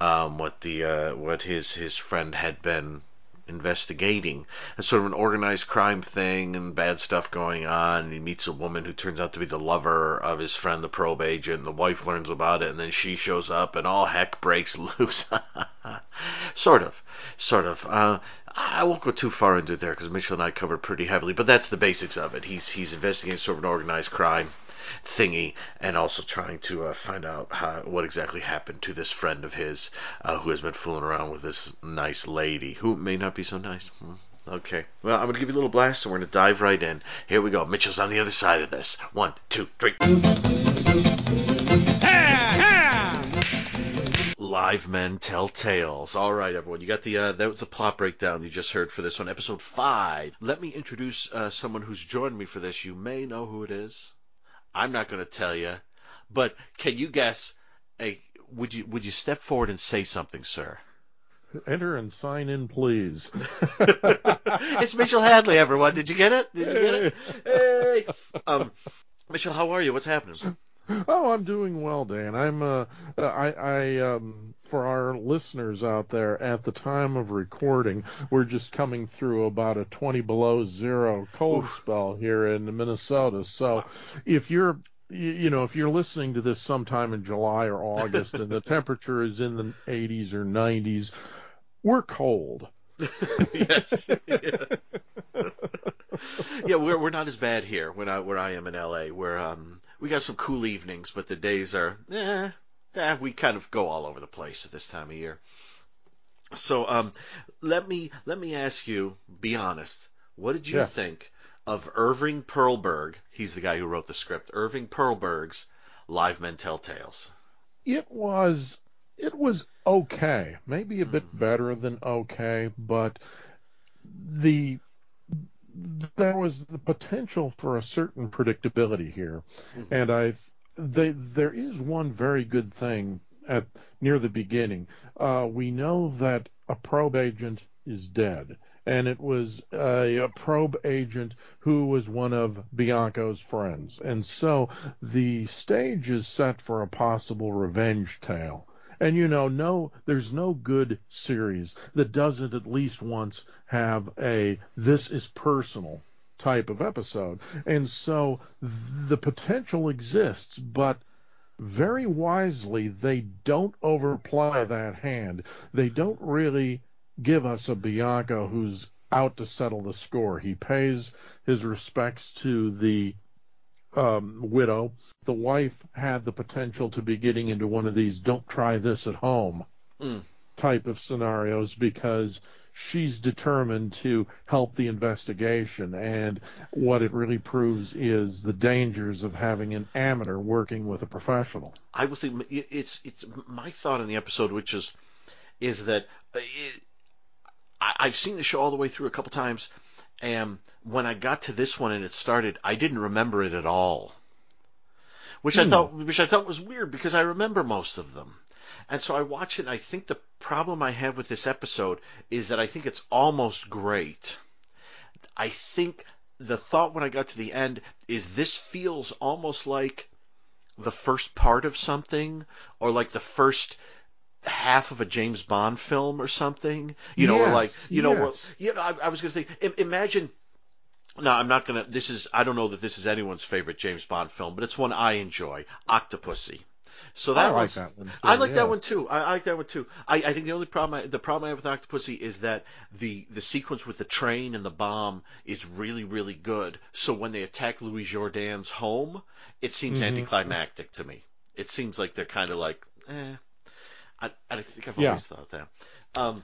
Speaker 1: um, what the uh, what his his friend had been investigating. It's sort of an organized crime thing and bad stuff going on. He meets a woman who turns out to be the lover of his friend, the probe agent. The wife learns about it, and then she shows up, and all heck breaks loose. sort of, sort of. Uh, I won't go too far into there because Mitchell and I covered pretty heavily, but that's the basics of it. He's he's investigating sort of an organized crime thingy, and also trying to uh, find out how, what exactly happened to this friend of his uh, who has been fooling around with this nice lady who may not be so nice. Hmm. Okay. Well, I'm going to give you a little blast and we're going to dive right in. Here we go. Mitchell's on the other side of this. One, two, three. Live men tell tales. All right, everyone. You got the uh, that was the plot breakdown you just heard for this one, episode five. Let me introduce uh, someone who's joined me for this. You may know who it is. I'm not going to tell you, but can you guess? A, would you would you step forward and say something, sir?
Speaker 3: Enter and sign in, please.
Speaker 1: it's Mitchell Hadley, everyone. Did you get it? Did you get it? Hey, um, Mitchell, how are you? What's happening?
Speaker 3: Oh, I'm doing well, Dan. I'm uh, I, I um, for our listeners out there, at the time of recording, we're just coming through about a 20 below zero cold Oof. spell here in Minnesota. So, if you're you know, if you're listening to this sometime in July or August and the temperature is in the 80s or 90s, we're cold.
Speaker 1: Yes. Yeah. yeah, we're we're not as bad here when I where I am in LA. Where um we got some cool evenings, but the days are eh, eh, we kind of go all over the place at this time of year. So um let me let me ask you, be honest. What did you think of Irving Perlberg? He's the guy who wrote the script. Irving Perlberg's Live Men Tell Tales.
Speaker 3: It was it was okay, maybe a bit better than okay, but the there was the potential for a certain predictability here, mm-hmm. and I they, there is one very good thing at near the beginning. Uh, we know that a probe agent is dead, and it was a, a, probe agent who was one of Bianco's friends, and so the stage is set for a possible revenge tale. And you know, no, there's no good series that doesn't at least once have a this is personal type of episode. And so the potential exists, but very wisely they don't overplay that hand. They don't really give us a Bianco who's out to settle the score. He pays his respects to the um, widow. The wife had the potential to be getting into one of these "don't try this at home" mm. type of scenarios because she's determined to help the investigation. And what it really proves is the dangers of having an amateur working with a professional.
Speaker 1: I would think it's it's my thought in the episode, which is is that it, I, I've seen the show all the way through a couple times, and when I got to this one and it started, I didn't remember it at all. Which hmm. I thought which I thought was weird because I remember most of them. And so I watch it and I think the problem I have with this episode is that I think it's almost great. I think the thought when I got to the end is this feels almost like the first part of something or like the first half of a James Bond film or something. You know, yes, or like you know, yes. you know, I, I was going to think, imagine. No, I'm not gonna. This is. I don't know that this is anyone's favorite James Bond film, but it's one I enjoy. Octopussy. So that I like that one. Too, I like yeah. that one too. I, I, like that one too. I, I think the only problem, I, the problem I have with Octopussy is that the the sequence with the train and the bomb is really really good. So when they attack Louis Jourdan's home, it seems mm-hmm. anticlimactic to me. It seems like they're kind of like, eh. I, I think I've always yeah. thought that. Um,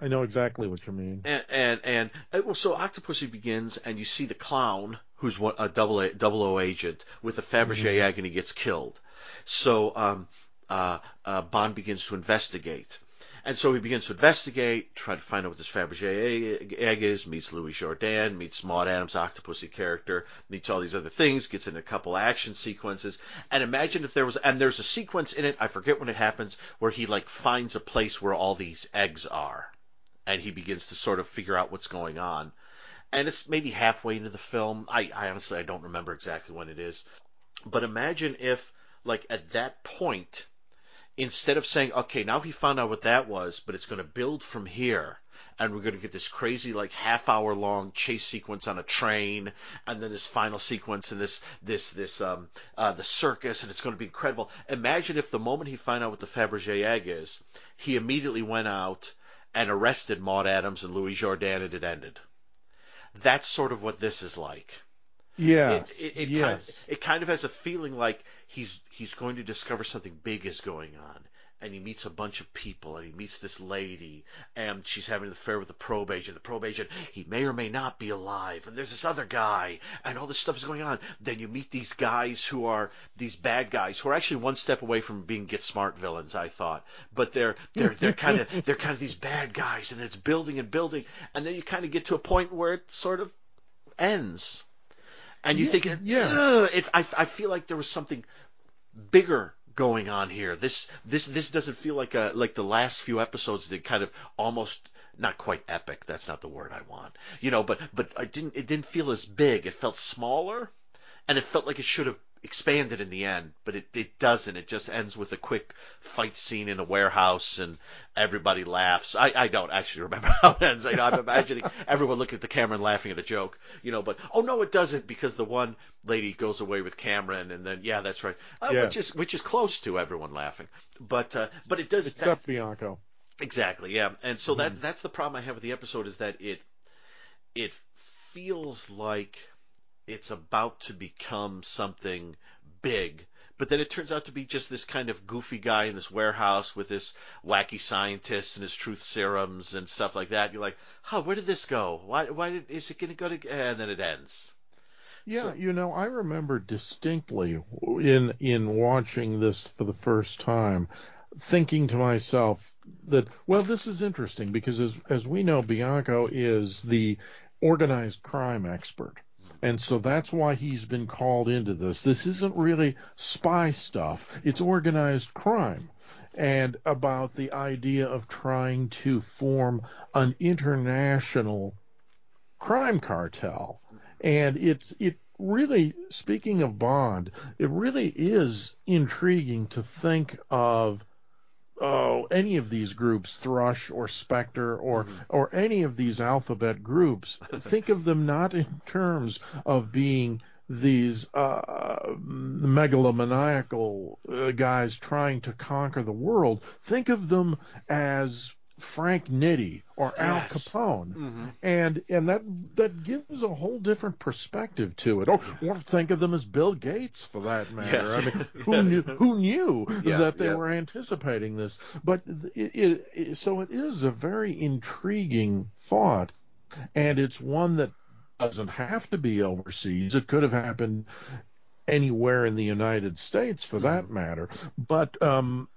Speaker 3: I know exactly what you mean.
Speaker 1: And and, and uh, well, so Octopussy begins, and you see the clown, who's a double a, double O agent, with a Fabergé mm-hmm. egg, and he gets killed. So um, uh, uh, Bond begins to investigate. And so he begins to investigate, try to find out what this Fabergé egg is, meets Louis Jourdan, meets Maud Adams' Octopussy character, meets all these other things, gets in a couple action sequences. And imagine if there was, and there's a sequence in it, I forget when it happens, where he like finds a place where all these eggs are. And he begins to sort of figure out what's going on. And it's maybe halfway into the film. I, I honestly, I don't remember exactly when it is. But imagine if, like, at that point, instead of saying, okay, now he found out what that was, but it's going to build from here, and we're going to get this crazy like half hour long chase sequence on a train, and then this final sequence and this this this um uh, the circus, and it's going to be incredible. Imagine if the moment he found out what the Fabergé egg is, he immediately went out and arrested Maud Adams and Louis Jourdan, and it ended. That's sort of what this is like.
Speaker 3: Yeah.
Speaker 1: It, it, it,
Speaker 3: yes.
Speaker 1: kind, it kind of has a feeling like he's he's going to discover something big is going on. And he meets a bunch of people, and he meets this lady, and she's having an affair with the probe agent. The probe agent, he may or may not be alive, and there's this other guy, and all this stuff is going on. Then you meet these guys who are these bad guys who are actually one step away from being get smart villains. I thought, but they're they're they're kind of they're kind of these bad guys, and it's building and building, and then you kind of get to a point where it sort of ends and you yeah, think, yeah, it, I, I feel like there was something bigger going on here. This this this doesn't feel like a like the last few episodes that kind of almost not quite epic. That's not the word I want. You know, but but I didn't it didn't feel as big. It felt smaller, and it felt like it should have expanded in the end, but it, it doesn't. It just ends with a quick fight scene in a warehouse and everybody laughs. I, I don't actually remember how it ends. I know, I'm imagining everyone looking at the camera and laughing at a joke, you know, but oh no, it doesn't because the one lady goes away with Cameron and then yeah, that's right, uh, yeah. which is which is close to everyone laughing. But uh, but it does
Speaker 3: except that, Bianco.
Speaker 1: Exactly, yeah. And so mm-hmm. that that's the problem I have with the episode is that it it feels like it's about to become something big. But then it turns out to be just this kind of goofy guy in this warehouse with this wacky scientist and his truth serums and stuff like that. You're like, huh, where did this go? Why, why did, is it going to go to, and then it ends.
Speaker 3: Yeah, so, you know, I remember distinctly in in watching this for the first time, thinking to myself that well, this is interesting because as as we know, Bianco is the organized crime expert. And so that's why he's been called into this. This isn't really spy stuff, it's organized crime. And about the idea of trying to form an international crime cartel. And it's, it really, speaking of Bond, it really is intriguing to think of oh, any of these groups, Thrush or Spectre or mm-hmm. or any of these alphabet groups, think of them not in terms of being these uh, megalomaniacal uh, guys trying to conquer the world. Think of them as Frank Nitti or Al Capone, mm-hmm. and and that that gives a whole different perspective to it. Or, or think of them as Bill Gates, for that matter. Yes. I mean, who knew who knew yeah, that they yeah. were anticipating this? But it, it, it, so it is a very intriguing thought, and it's one that doesn't have to be overseas. It could have happened anywhere in the United States, for that mm-hmm. matter. But um,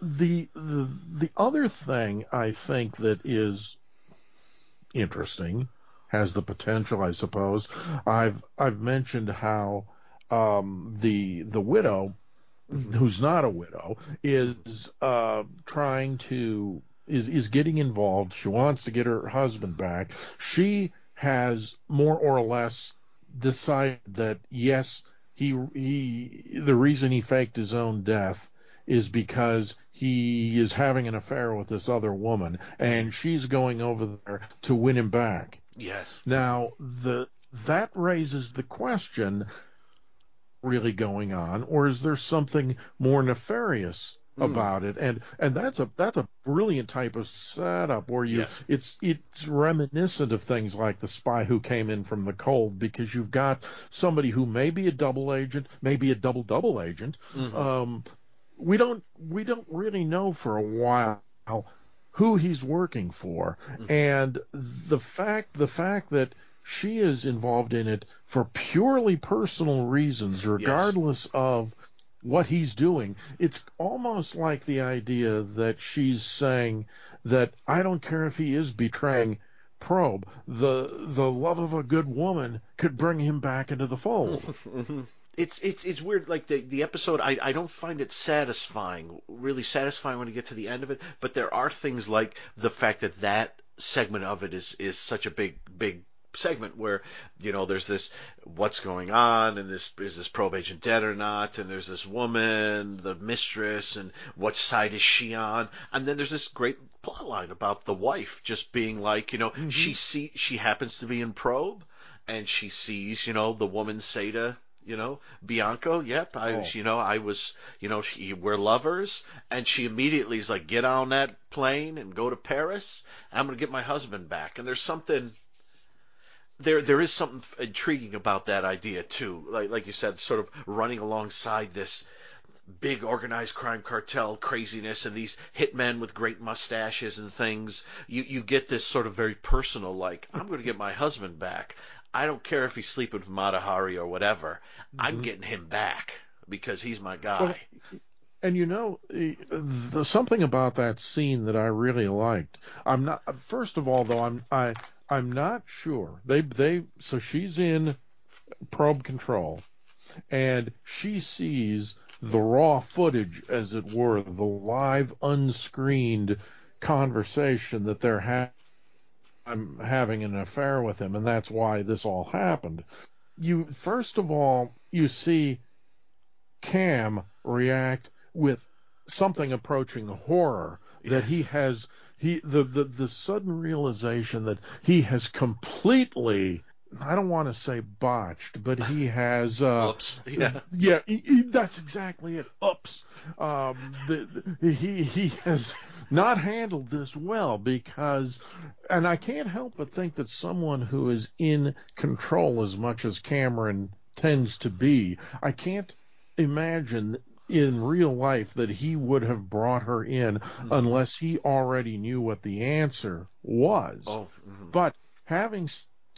Speaker 3: the, the the other thing I think that is interesting has the potential, I suppose. I've I've mentioned how um, the the widow, who's not a widow, is uh, trying to is is getting involved. She wants to get her husband back. She has more or less decided that yes, he he the reason he faked his own death is because he is having an affair with this other woman and she's going over there to win him back.
Speaker 1: Yes.
Speaker 3: Now, the that raises the question really going on or is there something more nefarious mm. about it and and that's a that's a brilliant type of setup where you yes. it's it's reminiscent of things like the spy who came in from the cold because you've got somebody who may be a double agent maybe a double double agent mm-hmm. um, we don't we don't really know for a while who he's working for, mm-hmm. and the fact the fact that she is involved in it for purely personal reasons, regardless yes. of what he's doing. It's almost like the idea that she's saying that I don't care if he is betraying probe. The the love of a good woman could bring him back into the fold.
Speaker 1: It's it's it's weird. Like the the episode, I I don't find it satisfying, really satisfying when you get to the end of it. But there are things like the fact that that segment of it is is such a big big segment where you know there's this what's going on and this is this probe agent dead or not and there's this woman the mistress and what side is she on and then there's this great plot line about the wife just being like you know mm-hmm. she see she happens to be in probe and she sees you know the woman to you know, Bianco, yep, I, oh. you know, I was, you know, she, we're lovers, and she immediately is like, get on that plane and go to Paris. I'm gonna get my husband back, and there's something. There, there is something intriguing about that idea too. Like, like you said, sort of running alongside this big organized crime cartel craziness and these hitmen with great mustaches and things. You, you get this sort of very personal, like, I'm going to get my husband back. I don't care if he's sleeping with Mata Hari or whatever. Mm-hmm. I'm getting him back because he's my guy. Well,
Speaker 3: and you know, the, something about that scene that I really liked. I'm not. First of all, though, I'm I I'm not sure. They they so she's in probe control, and she sees the raw footage, as it were, the live, unscreened conversation that they're having I'm having an affair with him, and that's why this all happened. You first of all, you see Cam react with something approaching horror that he has he the, the the sudden realization that he has completely I don't want to say botched, but he has.
Speaker 1: Uh, Oops.
Speaker 3: Yeah. Yeah. He, he, that's exactly it. Oops. Um, the, the, he he has not handled this well because, and I can't help but think that someone who is in control as much as Cameron tends to be, I can't imagine in real life that he would have brought her in mm-hmm. unless he already knew what the answer was.
Speaker 1: Oh, mm-hmm.
Speaker 3: But having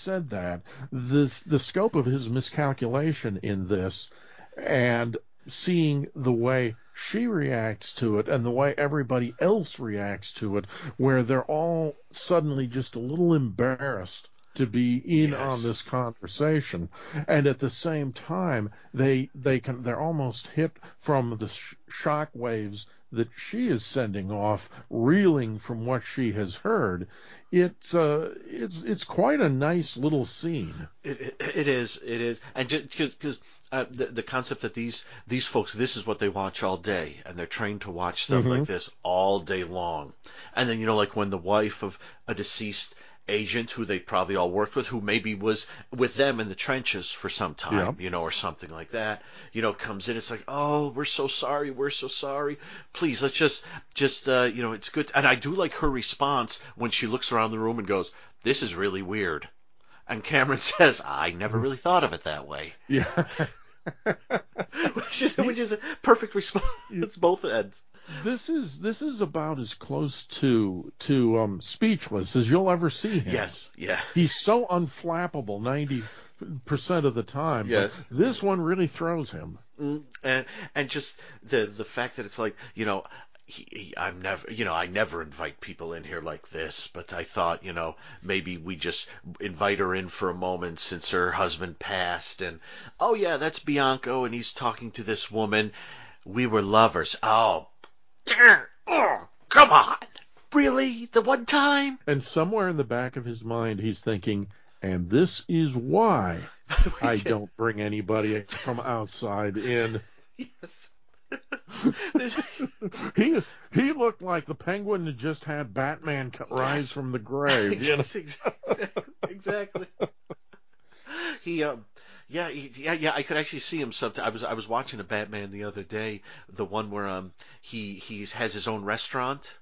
Speaker 3: said that, this, the scope of his miscalculation in this and seeing the way she reacts to it and the way everybody else reacts to it, where they're all suddenly just a little embarrassed to be in
Speaker 1: Yes.
Speaker 3: on this conversation, and at the same time, they they can they're almost hit from the sh- shock waves that she is sending off, reeling from what she has heard. It's uh, it's it's quite a nice little scene.
Speaker 1: It, it, it is, it is, and just because uh, the the concept that these these folks, this is what they watch all day, and they're trained to watch stuff like this all day long, and then you know, like when the wife of a deceased agent who they probably all worked with, who maybe was with them in the trenches for some time,
Speaker 3: Yeah.
Speaker 1: you know, or something like that, you know, comes in, it's like, oh, we're so sorry, we're so sorry, please, let's just, just, uh, you know, it's good, and I do like her response when she looks around the room and goes, this is really weird. And Cameron says, I never really thought of it that way.
Speaker 3: Yeah.
Speaker 1: which, is, which is a perfect response. It's both ends.
Speaker 3: This is this is about as close to to um, speechless as you'll ever see him.
Speaker 1: Yes, yeah.
Speaker 3: He's so unflappable ninety percent of the time.
Speaker 1: Yes.
Speaker 3: But this one really throws him.
Speaker 1: Mm, and and just the the fact that it's like you know he, he, I'm never you know I never invite people in here like this but I thought you know maybe we just invite her in for a moment since her husband passed and oh yeah that's Bianco and he's talking to this woman we were lovers oh oh come on really the one time
Speaker 3: And somewhere in the back of his mind, he's thinking, "And this is why I don't bring anybody from outside in."
Speaker 1: yes
Speaker 3: He he looked like the penguin that just had Batman rise
Speaker 1: Yes.
Speaker 3: from the grave.
Speaker 1: Yes, exactly. exactly. he, um, yeah, he, yeah, yeah. I could actually see him. Sometimes I was I was watching a Batman the other day, the one where um he he has his own restaurant.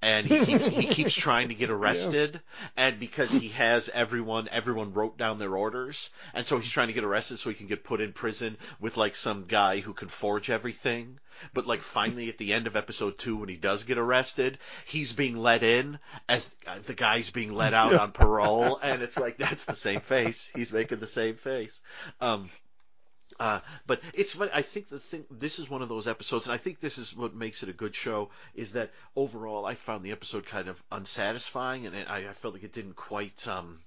Speaker 1: And he keeps, he keeps trying to get arrested, and because he has everyone, everyone wrote down their orders, and so he's trying to get arrested so he can get put in prison with like some guy who can forge everything. But like finally at the end of episode two, when he does get arrested, he's being let in as uh, the guy's being let out on parole, and it's like that's the same face. He's making the same face. Um, uh, but it's funny. I think the thing. This is one of those episodes, and I think this is what makes it a good show. Is that overall, I found the episode kind of unsatisfying, and it, I, I felt like it didn't quite um,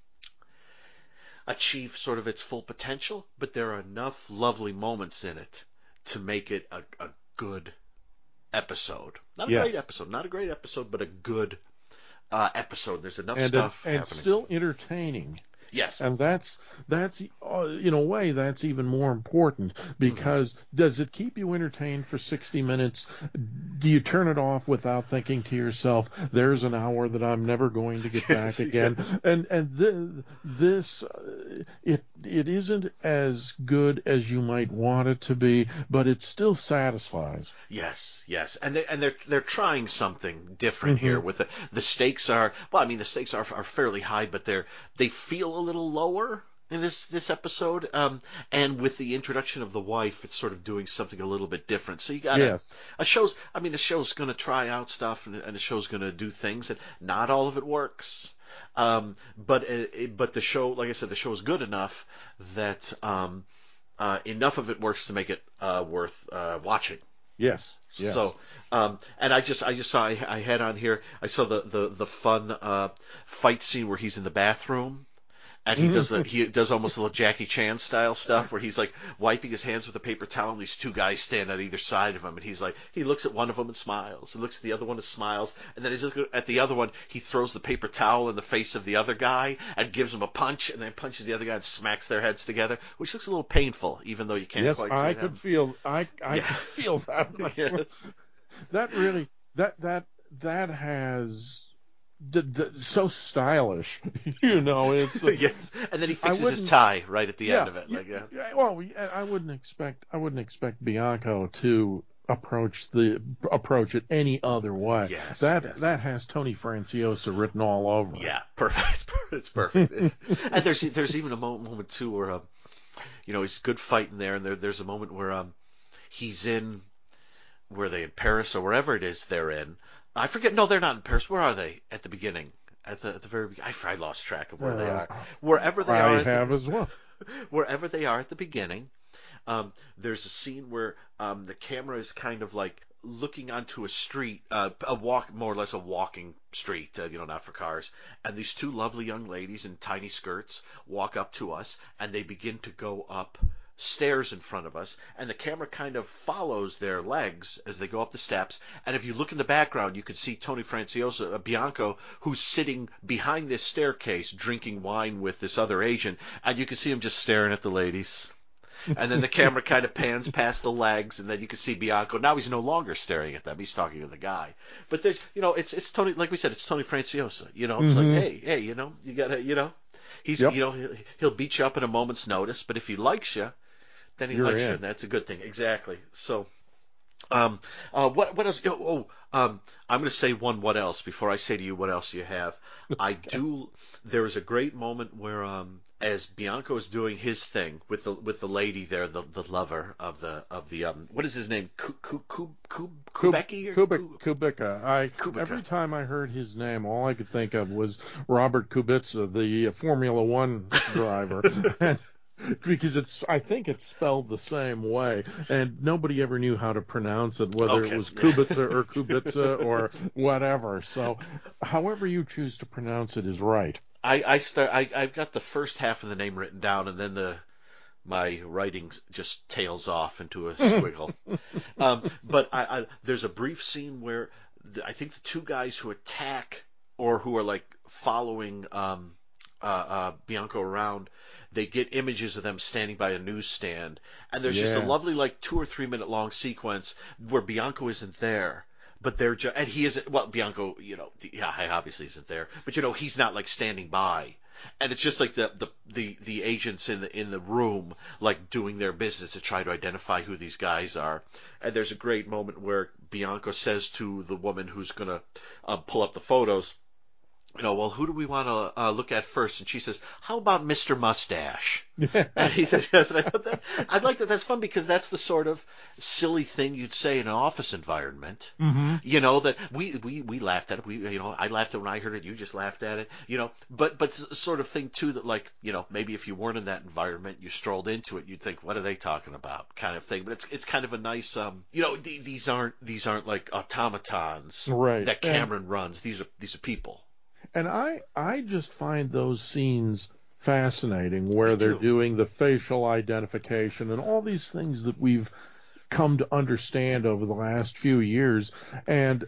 Speaker 1: achieve sort of its full potential. But there are enough lovely moments in it to make it a, a good episode. Not a
Speaker 3: Yes.
Speaker 1: great episode, not a great episode, but a good uh, episode. There's enough
Speaker 3: and
Speaker 1: stuff
Speaker 3: and
Speaker 1: happening.
Speaker 3: still entertaining.
Speaker 1: Yes,
Speaker 3: And that's that's uh, in a way that's even more important because does it keep you entertained for 60 minutes? Do you turn it off without thinking to yourself, "There's an hour that I'm never going to get back again"? And and th- this uh, it it isn't as good as you might want it to be, but it still satisfies.
Speaker 1: Yes, yes, and they and they're they're trying something different here.
Speaker 3: Mm-hmm.
Speaker 1: With the the stakes are well, I mean the stakes are are fairly high, but they're they feel a little lower in this this episode. Um, and with the introduction of the wife, it's sort of doing something a little bit different. So you got
Speaker 3: Yes.
Speaker 1: a show's. I mean, the show's going to try out stuff, and, and the show's going to do things, and not all of it works. Um, but it, it- but the show, like I said, the show is good enough that um, uh, enough of it works to make it uh, worth uh, watching.
Speaker 3: Yes. Yes.
Speaker 1: So, um, and I just I just saw I, I had on here I saw the the the fun uh, fight scene where he's in the bathroom. And he does the, he does almost a little Jackie Chan style stuff where he's like wiping his hands with a paper towel and these two guys stand on either side of him and he's like he looks at one of them and smiles and looks at the other one and smiles and then he's looking at the other one he throws the paper towel in the face of the other guy and gives him a punch and then punches the other guy and smacks their heads together which looks a little painful even though you can't
Speaker 3: yes,
Speaker 1: quite see
Speaker 3: I could feel I I
Speaker 1: Yeah.
Speaker 3: could feel that.
Speaker 1: Yes.
Speaker 3: that really that that that has d- d- so stylish you know it's
Speaker 1: yes, and then he fixes his tie right at the
Speaker 3: yeah,
Speaker 1: end of it. Like, yeah.
Speaker 3: yeah, well I wouldn't expect I wouldn't expect Bianco to approach the approach it any other way
Speaker 1: Yes,
Speaker 3: that
Speaker 1: yes.
Speaker 3: that has Tony Franciosa written all over it.
Speaker 1: Yeah, perfect. It's perfect. It's and there's there's even a mo- moment too where um, you know, he's good fighting there, and there there's a moment where um, he's in where they in Paris or wherever it is they're in. I forget. No, they're not in Paris. Where are they at the beginning? At the at the very beginning, I, I lost track of where they
Speaker 3: Uh,
Speaker 1: are. Wherever they are,
Speaker 3: I
Speaker 1: at the-
Speaker 3: as well
Speaker 1: wherever they are at the beginning. Um, there's a scene where um, the camera is kind of like looking onto a street, uh, a walk, more or less a walking street, uh, you know, not for cars. And these two lovely young ladies in tiny skirts walk up to us, and they begin to go up stairs in front of us, and the camera kind of follows their legs as they go up the steps. And if you look in the background, you can see Tony Franciosa, uh, Bianco, who's sitting behind this staircase drinking wine with this other agent, and you can see him just staring at the ladies. and then the camera kind of pans past the legs, and then you can see Bianco. Now he's no longer staring at them; he's talking to the guy. But there's, you know, it's it's Tony. Like we said, it's Tony Franciosa. You know, it's
Speaker 3: Mhm.
Speaker 1: like, hey, hey, you know, you gotta, you know, he's,
Speaker 3: Yep.
Speaker 1: you know, he'll, he'll beat you up in a moment's notice, but if he likes you, then he
Speaker 3: You're
Speaker 1: likes you, and that's a good thing. Exactly. So. Um, uh, what what else? Oh, oh um, I'm going to say one. What else before I say to you what else you have? I do. There was a great moment where, um, as Bianco is doing his thing with the with the lady there, the the lover of the of the um, what is his name? Ku, Ku, Ku, Ku,
Speaker 3: Kub-
Speaker 1: Kubeki or
Speaker 3: Kubik, Kubica. I
Speaker 1: Kubica.
Speaker 3: every time I heard his name, all I could think of was Robert Kubica, the Formula One driver. and, because it's, I think it's spelled the same way, and nobody ever knew how to pronounce it, whether
Speaker 1: Okay.
Speaker 3: it was Kubica or Kubica or whatever. So, however you choose to pronounce it is right.
Speaker 1: I I start. I I've got the first half of the name written down, and then the my writing just tails off into a squiggle. um, but I, I there's a brief scene where the, I think the two guys who attack or who are like following um, uh, uh, Bianco around. They get images of them standing by a newsstand, and there's just a lovely, like two or three minute long sequence where Bianco isn't there, but they're just, and he isn't. Well, Bianco, you know, the- yeah, he obviously isn't there, but you know, he's not like standing by, and it's just like the the the, the agents in the in the room like doing their business to try to identify who these guys are. And there's a great moment where Bianco says to the woman who's gonna uh, pull up the photos. You know, well, who do we want to uh, look at first? And she says, "How about Mr. Mustache?" And he says, yes, and I thought that I'd like that. That's fun because that's the sort of silly thing you'd say in an office environment.
Speaker 3: Mm-hmm.
Speaker 1: You know that we we we laughed at it. We you know I laughed at it when I heard it. You just laughed at it. You know, but but sort of thing too that like you know maybe if you weren't in that environment, you strolled into it, you'd think, what are they talking about? Kind of thing. But it's it's kind of a nice um you know th- these aren't these aren't like automatons
Speaker 3: Right.
Speaker 1: that
Speaker 3: And-
Speaker 1: Cameron runs. These are these are people.
Speaker 3: And I I just find those scenes fascinating where they're doing the facial identification and all these things that we've come to understand over the last few years. And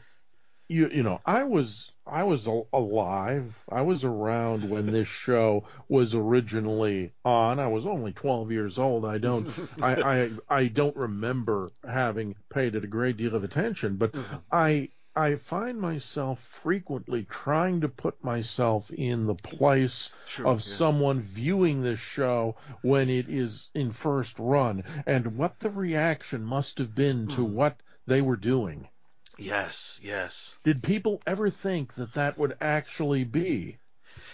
Speaker 3: you you know I was I was alive. I was around when this show was originally on. I was only 12 years old. I don't I, I I don't remember having paid it a great deal of attention but uh-huh. I I find myself frequently trying to put myself in the place
Speaker 1: True,
Speaker 3: of
Speaker 1: yeah.
Speaker 3: someone viewing this show when it is in first run and what the reaction must have been to
Speaker 1: Hmm.
Speaker 3: what they were doing.
Speaker 1: Yes, yes.
Speaker 3: Did people ever think that that would actually be?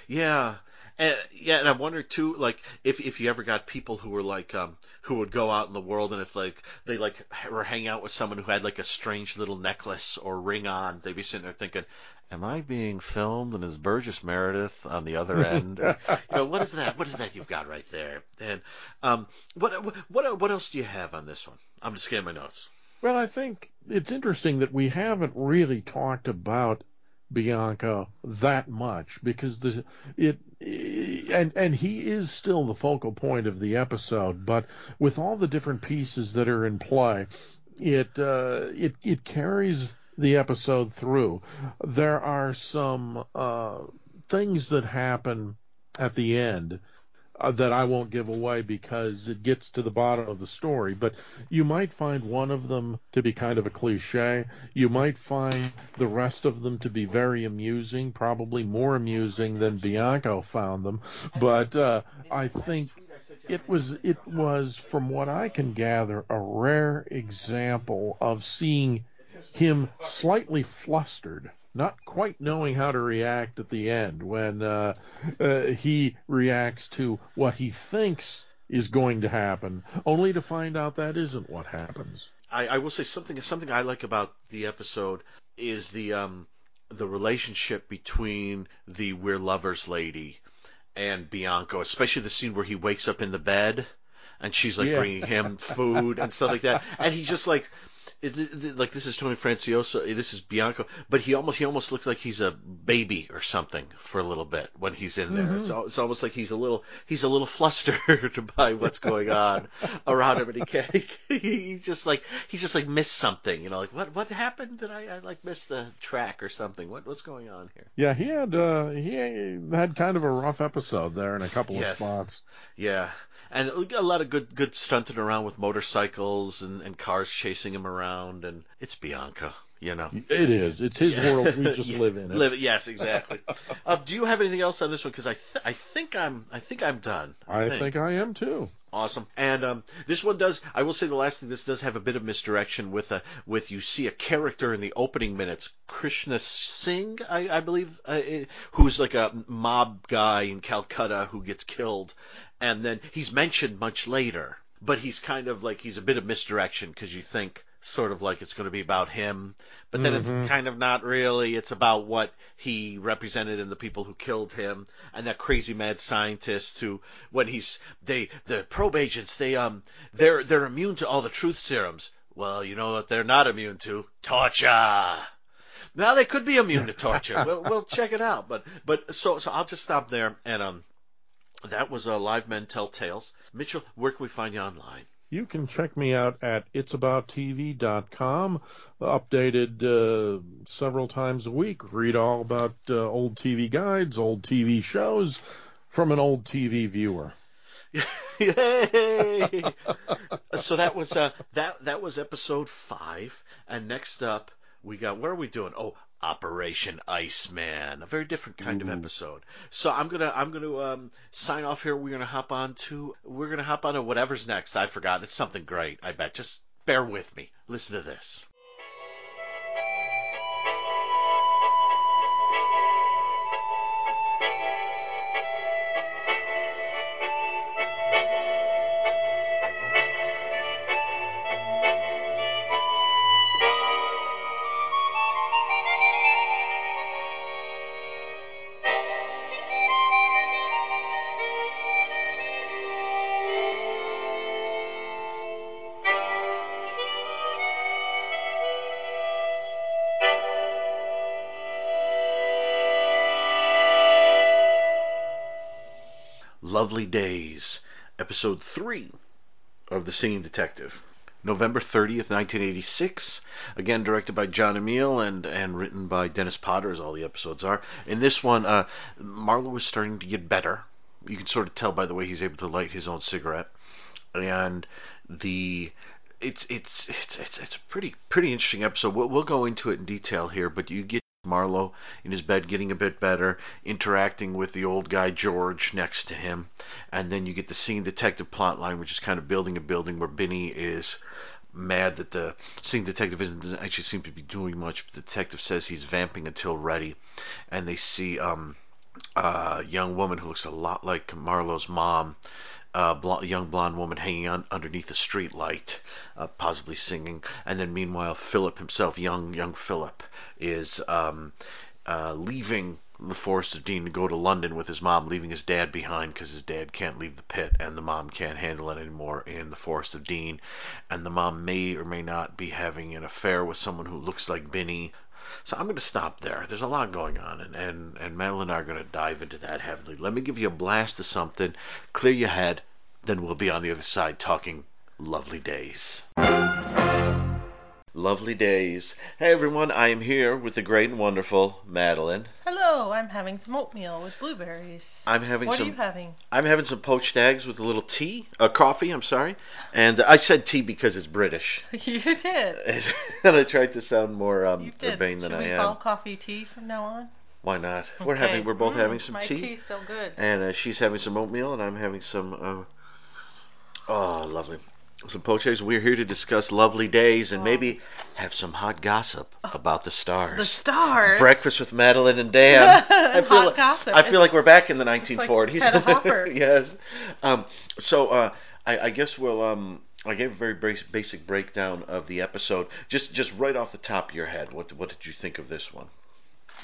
Speaker 1: Yeah. And yeah, and I wonder too, like if if you ever got people who were like um who would go out in the world and if like they like were hanging out with someone who had like a strange little necklace or ring on, they'd be sitting there thinking, "Am I being filmed?" And is Burgess Meredith on the other end? Or, you know, what is that? What is that you've got right there? And um, what what what else do you have on this one? I'm just scanning my notes.
Speaker 3: Well, I think it's interesting that we haven't really talked about Bianco that much because the it and and he is still the focal point of the episode, but with all the different pieces that are in play, it uh, it it carries the episode through. There are some uh, things that happen at the end uh, that I won't give away because it gets to the bottom of the story. But you might find one of them to be kind of a cliche. You might find the rest of them to be very amusing, probably more amusing than Bianco found them. But uh, I think it was it was from what I can gather a rare example of seeing him slightly flustered not quite knowing how to react at the end when uh, uh, he reacts to what he thinks is going to happen, only to find out that isn't what happens.
Speaker 1: I, I will say something something I like about the episode is the um the relationship between the we're lovers lady and Bianco, especially the scene where he wakes up in the bed and she's like
Speaker 3: Yeah.
Speaker 1: bringing him food and stuff like that, and he just like it, it- like this is Tony Franciosa, this is Bianco, but he almost he almost looks like he's a baby or something for a little bit when he's in there. It's, al- it's almost like he's a little he's a little flustered by what's going on around him, and he can't. He, he's just like he just like missed something, you know, like what what happened? Did I, I like miss the track or something? What what's going on here?
Speaker 3: Yeah, he had uh, he had kind of a rough episode there in a couple
Speaker 1: Yes.
Speaker 3: of spots.
Speaker 1: Yeah, and a lot of good good stunting around with motorcycles and, and cars chasing him around, and it's Bianco, you know.
Speaker 3: It is. It's his world. We just
Speaker 1: Yeah.
Speaker 3: live in it.
Speaker 1: Live yes, exactly. uh, do you have anything else on this one? Because I th- I think I'm I think I'm done.
Speaker 3: I think I am too.
Speaker 1: Awesome. And um, this one does. I will say the last thing. This does have a bit of misdirection with a with you see a character in the opening minutes, Krishna Singh, I, I believe, uh, eh, who's like a mob guy in Calcutta who gets killed, and then he's mentioned much later. But he's kind of like he's a bit of misdirection because you think sort of like it's going to be about him, but then
Speaker 3: Mhm.
Speaker 1: it's kind of not really. It's about what he represented and the people who killed him, and that crazy mad scientist who, when he's they the probe agents, they um they're they're immune to all the truth serums. Well, you know what they're not immune to? Torture. Now they could be immune to torture. we'll we'll check it out. But but so so I'll just stop there and um. That was uh, Live Men Tell Tales. Mitchell, where can we find you online?
Speaker 3: You can check me out at itsabouttv.com, updated uh, several times a week. Read all about uh, old TV guides, old TV shows from an old TV viewer.
Speaker 1: Yay! so that was uh, that that was episode five, and next up we got what are we doing? Oh, Operation Iceman, a very different kind of episode. So I'm gonna I'm gonna um, sign off here. We're gonna hop on to we're gonna hop on to whatever's next. I forgot. It's something great. I bet. Just bear with me. Listen to this. Days, episode 3 of The Singing Detective. November 30th, 1986. Again, directed by Jon Amiel and, and written by Dennis Potter, as all the episodes are. In this one, uh, Marlowe is starting to get better. You can sort of tell by the way he's able to light his own cigarette. And the. It's it's it's it's it's a pretty pretty interesting episode. We'll, we'll go into it in detail here, but you get Marlowe in his bed getting a bit better, interacting with the old guy George next to him, and then you get the singing detective plot line, which is kind of building a building where Binney is mad that the singing detective isn't doesn't actually seem to be doing much, but the detective says he's vamping until ready, and they see um a young woman who looks a lot like Marlowe's mom. A bl- young blonde woman hanging on underneath a street light, uh, possibly singing, and then meanwhile Philip himself, young young Philip, is um, uh, leaving the Forest of Dean to go to London with his mom, leaving his dad behind because his dad can't leave the pit and the mom can't handle it anymore in the Forest of Dean, and the mom may or may not be having an affair with someone who looks like Binney. So I'm going to stop there. There's a lot going on, and, and, and Madeline and I are going to dive into that heavily. Let me give you a blast of something, clear your head, then we'll be on the other side talking lovely days. Lovely days. Hey everyone, I am here with the great and wonderful Madeline.
Speaker 4: Hello, I'm having some oatmeal with blueberries.
Speaker 1: I'm having
Speaker 4: what
Speaker 1: some.
Speaker 4: What are you having?
Speaker 1: I'm having some poached eggs with a little tea, uh, coffee. I'm sorry, and I said tea because it's British,
Speaker 4: you did.
Speaker 1: and I tried to sound more um, urbane than
Speaker 4: Should
Speaker 1: I
Speaker 4: we
Speaker 1: am.
Speaker 4: call coffee tea from now on?
Speaker 1: Why not? We're having. We're both
Speaker 4: Mm,
Speaker 1: having some tea.
Speaker 4: my
Speaker 1: tea,
Speaker 4: tea's so good.
Speaker 1: and uh, she's having some oatmeal, and I'm having some. Uh, oh, lovely. Some poached eggs. We're here to discuss lovely days and maybe have some hot gossip about the stars.
Speaker 4: The stars.
Speaker 1: Breakfast with Madeline and Dan. I feel
Speaker 4: Hot
Speaker 1: like,
Speaker 4: gossip.
Speaker 1: I feel like we're back in the
Speaker 4: like
Speaker 1: 1940s.
Speaker 4: Hedda Hopper.
Speaker 1: yes. Um, so uh, I, I guess we'll. Um, I gave a very basic breakdown of the episode. Just just right off the top of your head, what what did you think of this one?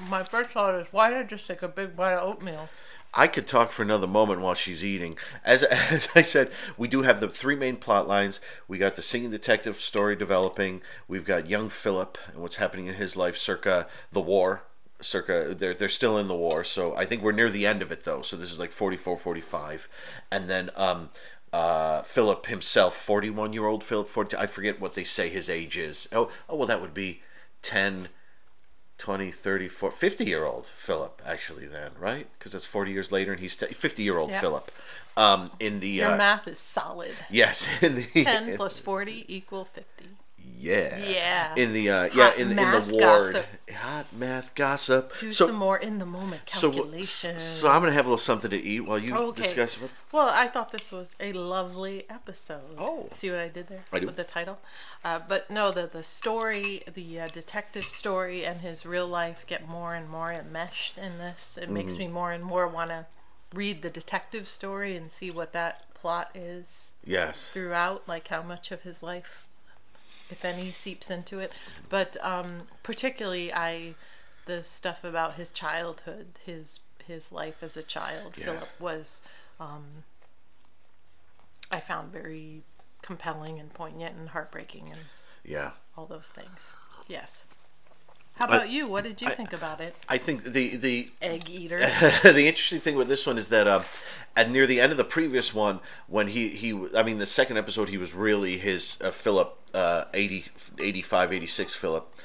Speaker 4: my first thought is, why did I just take a big bite of oatmeal?
Speaker 1: I could talk for another moment while she's eating. As, as I said, we do have the three main plot lines. We got the singing detective story developing. We've got young Philip and what's happening in his life circa the war. Circa, they're, they're still in the war. So I think we're near the end of it, though. So this is like 44, 45. And then um, uh, Philip himself, 41 year old Philip, 40, I forget what they say his age is. Oh, oh well, that would be 10, 20, 30, 40, 50 year old Philip, actually, then, right? Because that's 40 years later, and he's 50 year old
Speaker 4: Yeah.
Speaker 1: Philip. Um, in the.
Speaker 4: Your
Speaker 1: Uh,
Speaker 4: math is solid.
Speaker 1: yes, in the.
Speaker 4: 10 plus 40 equal 50.
Speaker 1: Yeah.
Speaker 4: Yeah.
Speaker 1: In the uh, yeah in, in the ward,
Speaker 4: gossip.
Speaker 1: hot math gossip.
Speaker 4: Do
Speaker 1: so
Speaker 4: some more in the moment
Speaker 1: so
Speaker 4: calculations.
Speaker 1: so I'm gonna have a little something to eat while you
Speaker 4: Okay.
Speaker 1: discuss. What,
Speaker 4: Well, I thought this was a lovely episode.
Speaker 1: Oh.
Speaker 4: see what I did there
Speaker 1: I do.
Speaker 4: with the title. Uh, but no, the the story, the uh, detective story, and his real life get more and more enmeshed in this. It
Speaker 1: Mm-hmm.
Speaker 4: makes me more and more want to read the detective story and see what that plot is
Speaker 1: yes.
Speaker 4: throughout, like how much of his life, if any, seeps into it. But um, particularly, I the stuff about his childhood, his his life as a child,
Speaker 1: Yes.
Speaker 4: Philip was, um, I found very compelling and poignant and heartbreaking and
Speaker 1: Yeah.
Speaker 4: all those things. Yes. How about you? What did you think about it,
Speaker 1: I think the the
Speaker 4: egg eater?
Speaker 1: the interesting thing with this one is that um, at near the end of the previous one, when he he I mean the second episode, he was really his uh, Philip uh, 80, 85, 86 Philip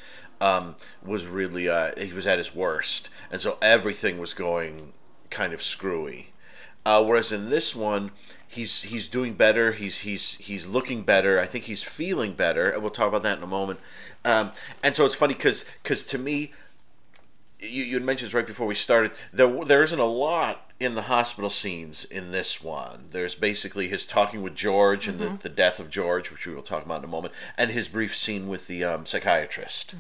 Speaker 1: um, was really uh, he was at his worst, and so everything was going kind of screwy. Uh, whereas in this one, he's he's doing better. He's he's he's looking better. I think he's feeling better, and we'll talk about that in a moment. Um, and so it's funny because because to me, you, you had mentioned this right before we started. There there isn't a lot in the hospital scenes in this one. There's basically his talking with George and the, the death of George, which we will talk about in a moment, and his brief scene with the um, psychiatrist.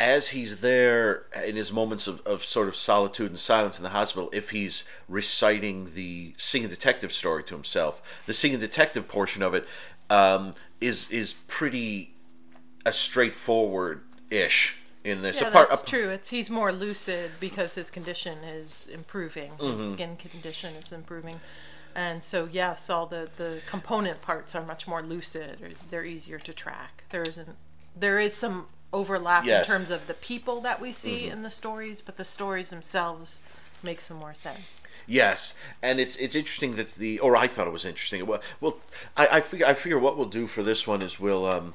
Speaker 1: As he's there in his moments of, of sort of solitude and silence in the hospital, if he's reciting the singing detective story to himself, the singing detective portion of it um, is is pretty a straightforward ish in this.
Speaker 4: Yeah,
Speaker 1: Apart-
Speaker 4: that's
Speaker 1: ap-
Speaker 4: true. It's he's more lucid because his condition is improving.
Speaker 1: Mm-hmm.
Speaker 4: His skin condition is improving, and so yes, all the the component parts are much more lucid. Or they're easier to track. There isn't. There is some overlap
Speaker 1: Yes. Mm-hmm.
Speaker 4: in terms of the people that we see in the stories, but the stories themselves make some more sense.
Speaker 1: Yes, and it's it's interesting that the or I thought it was interesting. Well, well, I I figure I figure what we'll do for this one is we'll um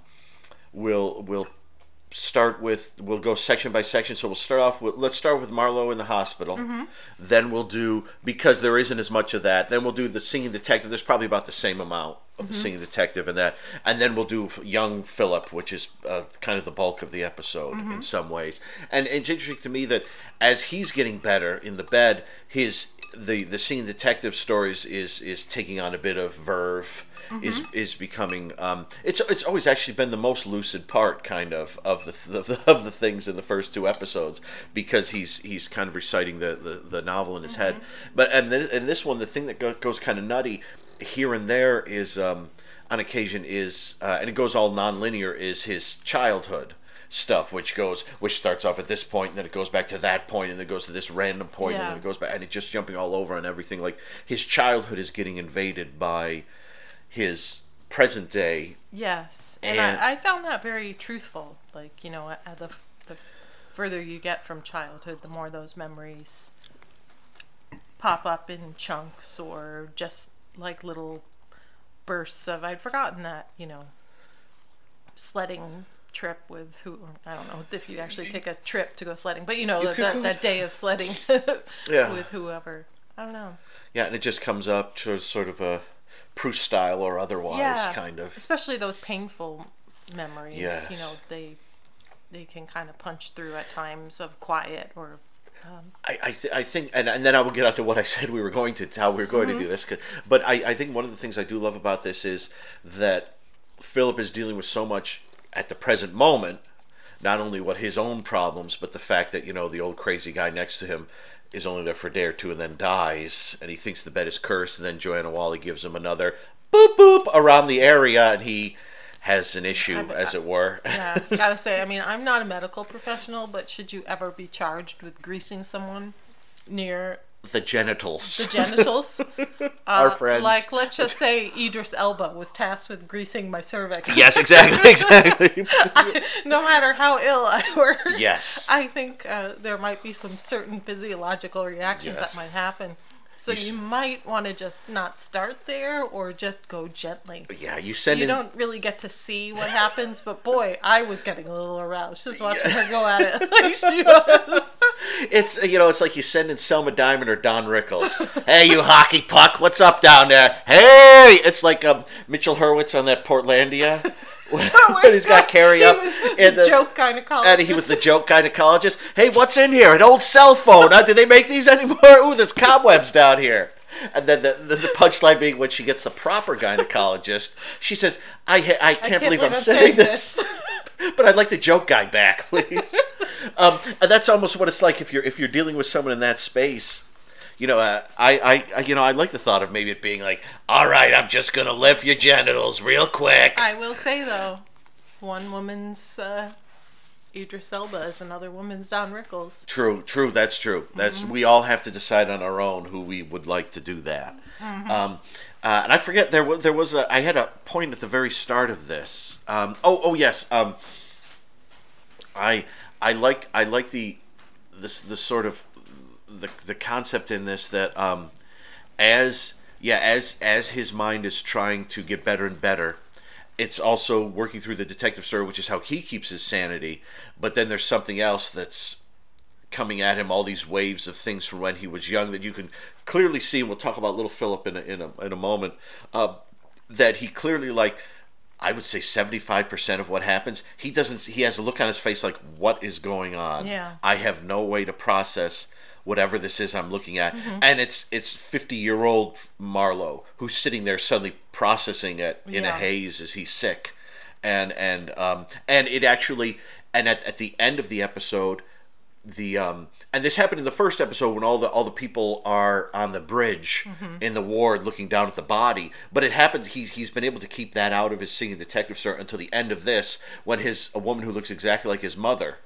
Speaker 1: we'll we'll start with we'll go section by section. So we'll start off with let's start with Marlowe in the hospital. Mm-hmm. Then we'll do because there isn't as much of that. Then we'll do the singing detective. There's probably about the same amount of the mm-hmm. singing detective and that, and then we'll do young Philip, which is uh, kind of the bulk of the episode mm-hmm. in some ways. And it's interesting to me that as he's getting better in the bed, his the the singing detective stories is is taking on a bit of verve is is becoming um it's it's always actually been the most lucid part kind of of the, the of the things in the first two episodes because he's he's kind of reciting the the, the novel in his head. But and then in this one the thing that go, goes kind of nutty here and there is um on occasion is uh, and it goes all non-linear is his childhood stuff which goes which starts off at this point and then it goes back to that point and then it goes to this random point and
Speaker 4: Yeah.
Speaker 1: then it goes back and it's just jumping all over and everything like his childhood is getting invaded by his present day
Speaker 4: Yes, and,
Speaker 1: And-
Speaker 4: I, I found that very truthful. Like you know, uh, the the further you get from childhood, the more those memories pop up in chunks or just like little bursts of. I'd forgotten that you know, sledding trip with who I don't know if you actually take a trip to go sledding, but you know that,
Speaker 1: could
Speaker 4: that, that day of sledding
Speaker 1: Yeah.
Speaker 4: with whoever. I don't know.
Speaker 1: yeah and it just comes up to sort of a Proust style or otherwise
Speaker 4: yeah,
Speaker 1: kind of
Speaker 4: especially those painful memories.
Speaker 1: Yes.
Speaker 4: You know, they they can kind of punch through at times of quiet or um,
Speaker 1: I, I, th- I think, and, and then I will get out to what I said we were going to, how we were going to do mm-hmm. this. 'cause- But I, I think one of the things I do love about this is that Philip is dealing with so much at the present moment, not only what his own problems, but the fact that, you know, the old crazy guy next to him is only there for a day or two and then dies, and he thinks the bed is cursed, and then Joanna Whalley gives him another boop boop around the area, and he has an issue,
Speaker 4: I-
Speaker 1: as it were.
Speaker 4: Uh, yeah, gotta say, I mean, I'm not a medical professional, but should you ever be charged with greasing someone near
Speaker 1: the genitals.
Speaker 4: the genitals?
Speaker 1: Our
Speaker 4: Uh,
Speaker 1: friends.
Speaker 4: Like, let's just say Idris Elba was tasked with greasing my cervix.
Speaker 1: yes, exactly, exactly.
Speaker 4: no matter how ill I were.
Speaker 1: yes.
Speaker 4: I think uh, there might be some certain physiological reactions
Speaker 1: Yes.
Speaker 4: that might happen. So
Speaker 1: You s-
Speaker 4: might want to just not start there or just go gently.
Speaker 1: yeah, you send
Speaker 4: You
Speaker 1: in.
Speaker 4: don't really get to see what happens, but boy, I was getting a little aroused just watching her go at it like she was.
Speaker 1: It's you know, it's like you send in Selma Diamond or Don Rickles. hey, you hockey puck, what's up down there? Hey, it's like um, Mitchell Hurwitz on that Portlandia. when he's got carry
Speaker 4: He
Speaker 1: up in
Speaker 4: the joke gynecologist.
Speaker 1: and he was the joke gynecologist. Hey, what's in here? An old cell phone? Huh? Do they make these anymore? Ooh, there's cobwebs down here. And then the, the, the punchline being when she gets the proper gynecologist, she says, "I ha- I can't, believe, I'm saying this, but I'd like the joke guy back, please." um, and that's almost what it's like if you're if you're dealing with someone in that space. You know, uh, I, I, you know, I like the thought of maybe it being like, "All right, I'm just gonna lift your genitals real quick."
Speaker 4: I will say though, one woman's uh, Idris Elba is another woman's Don Rickles.
Speaker 1: True, true. That's true. That's we all have to decide on our own who we would like to do that. Um, uh, and I forget there was there was a I had a point at the very start of this. Um, oh, oh yes. Um, I I like I like the this the sort of the the concept in this that um, as yeah as as his mind is trying to get better and better it's also working through the detective story which is how he keeps his sanity but then there's something else that's coming at him all these waves of things from when he was young that you can clearly see and we'll talk about little philip in a, in a, in a moment uh, that he clearly like i would say 75% of what happens he doesn't he has a look on his face like what is going on
Speaker 4: Yeah.
Speaker 1: i have no way to process whatever this is i'm looking at. And it's it's 50 year old marlowe who's sitting there suddenly processing it in a haze as he's sick. And and um and it actually and at, at the end of the episode the um and this happened in the first episode when all the all the people are on the bridge in the ward looking down at the body. But it happened he, he's been able to keep that out of his singing detective story until the end of this when his a woman who looks exactly like his mother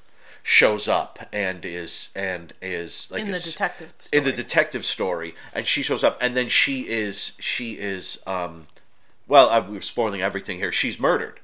Speaker 1: shows up and is and is like
Speaker 4: In the detective
Speaker 1: in the
Speaker 4: story.
Speaker 1: detective story and she shows up and then she is she is um well I, we're spoiling everything here. She's murdered.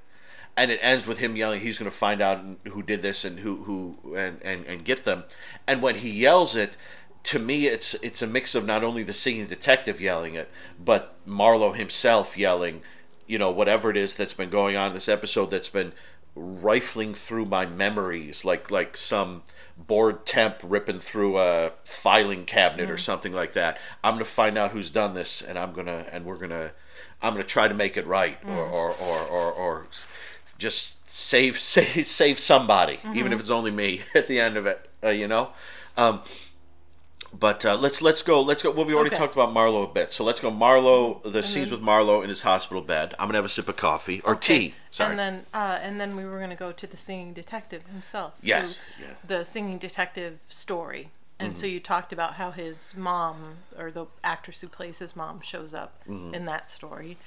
Speaker 1: And it ends with him yelling he's going to find out who did this and who who and, and and get them. And when he yells it to me it's it's a mix of not only the singing detective yelling it but marlowe himself yelling you know whatever it is that's been going on in this episode that's been rifling through my memories like like some bored temp ripping through a filing cabinet or something like that i'm going to find out who's done this and i'm going to and we're to i'm to try to make it right or, or, or, or, or just save save save somebody, even if it's only me at the end of it. Uh, you know. Um, but uh, let's let's go let's go. Well, we already
Speaker 4: Okay.
Speaker 1: talked about Marlowe a bit, so let's go. Marlowe, the scenes with Marlowe in his hospital bed. I'm gonna have a sip of coffee or tea. Sorry.
Speaker 4: And then, uh, and then we were going to go to the singing detective himself. who-
Speaker 1: Yes, yeah. Mm-hmm.
Speaker 4: The singing detective story. And so you talked about how his mom, or the actress who plays his mom, shows up
Speaker 1: Mm-hmm.
Speaker 4: in that story.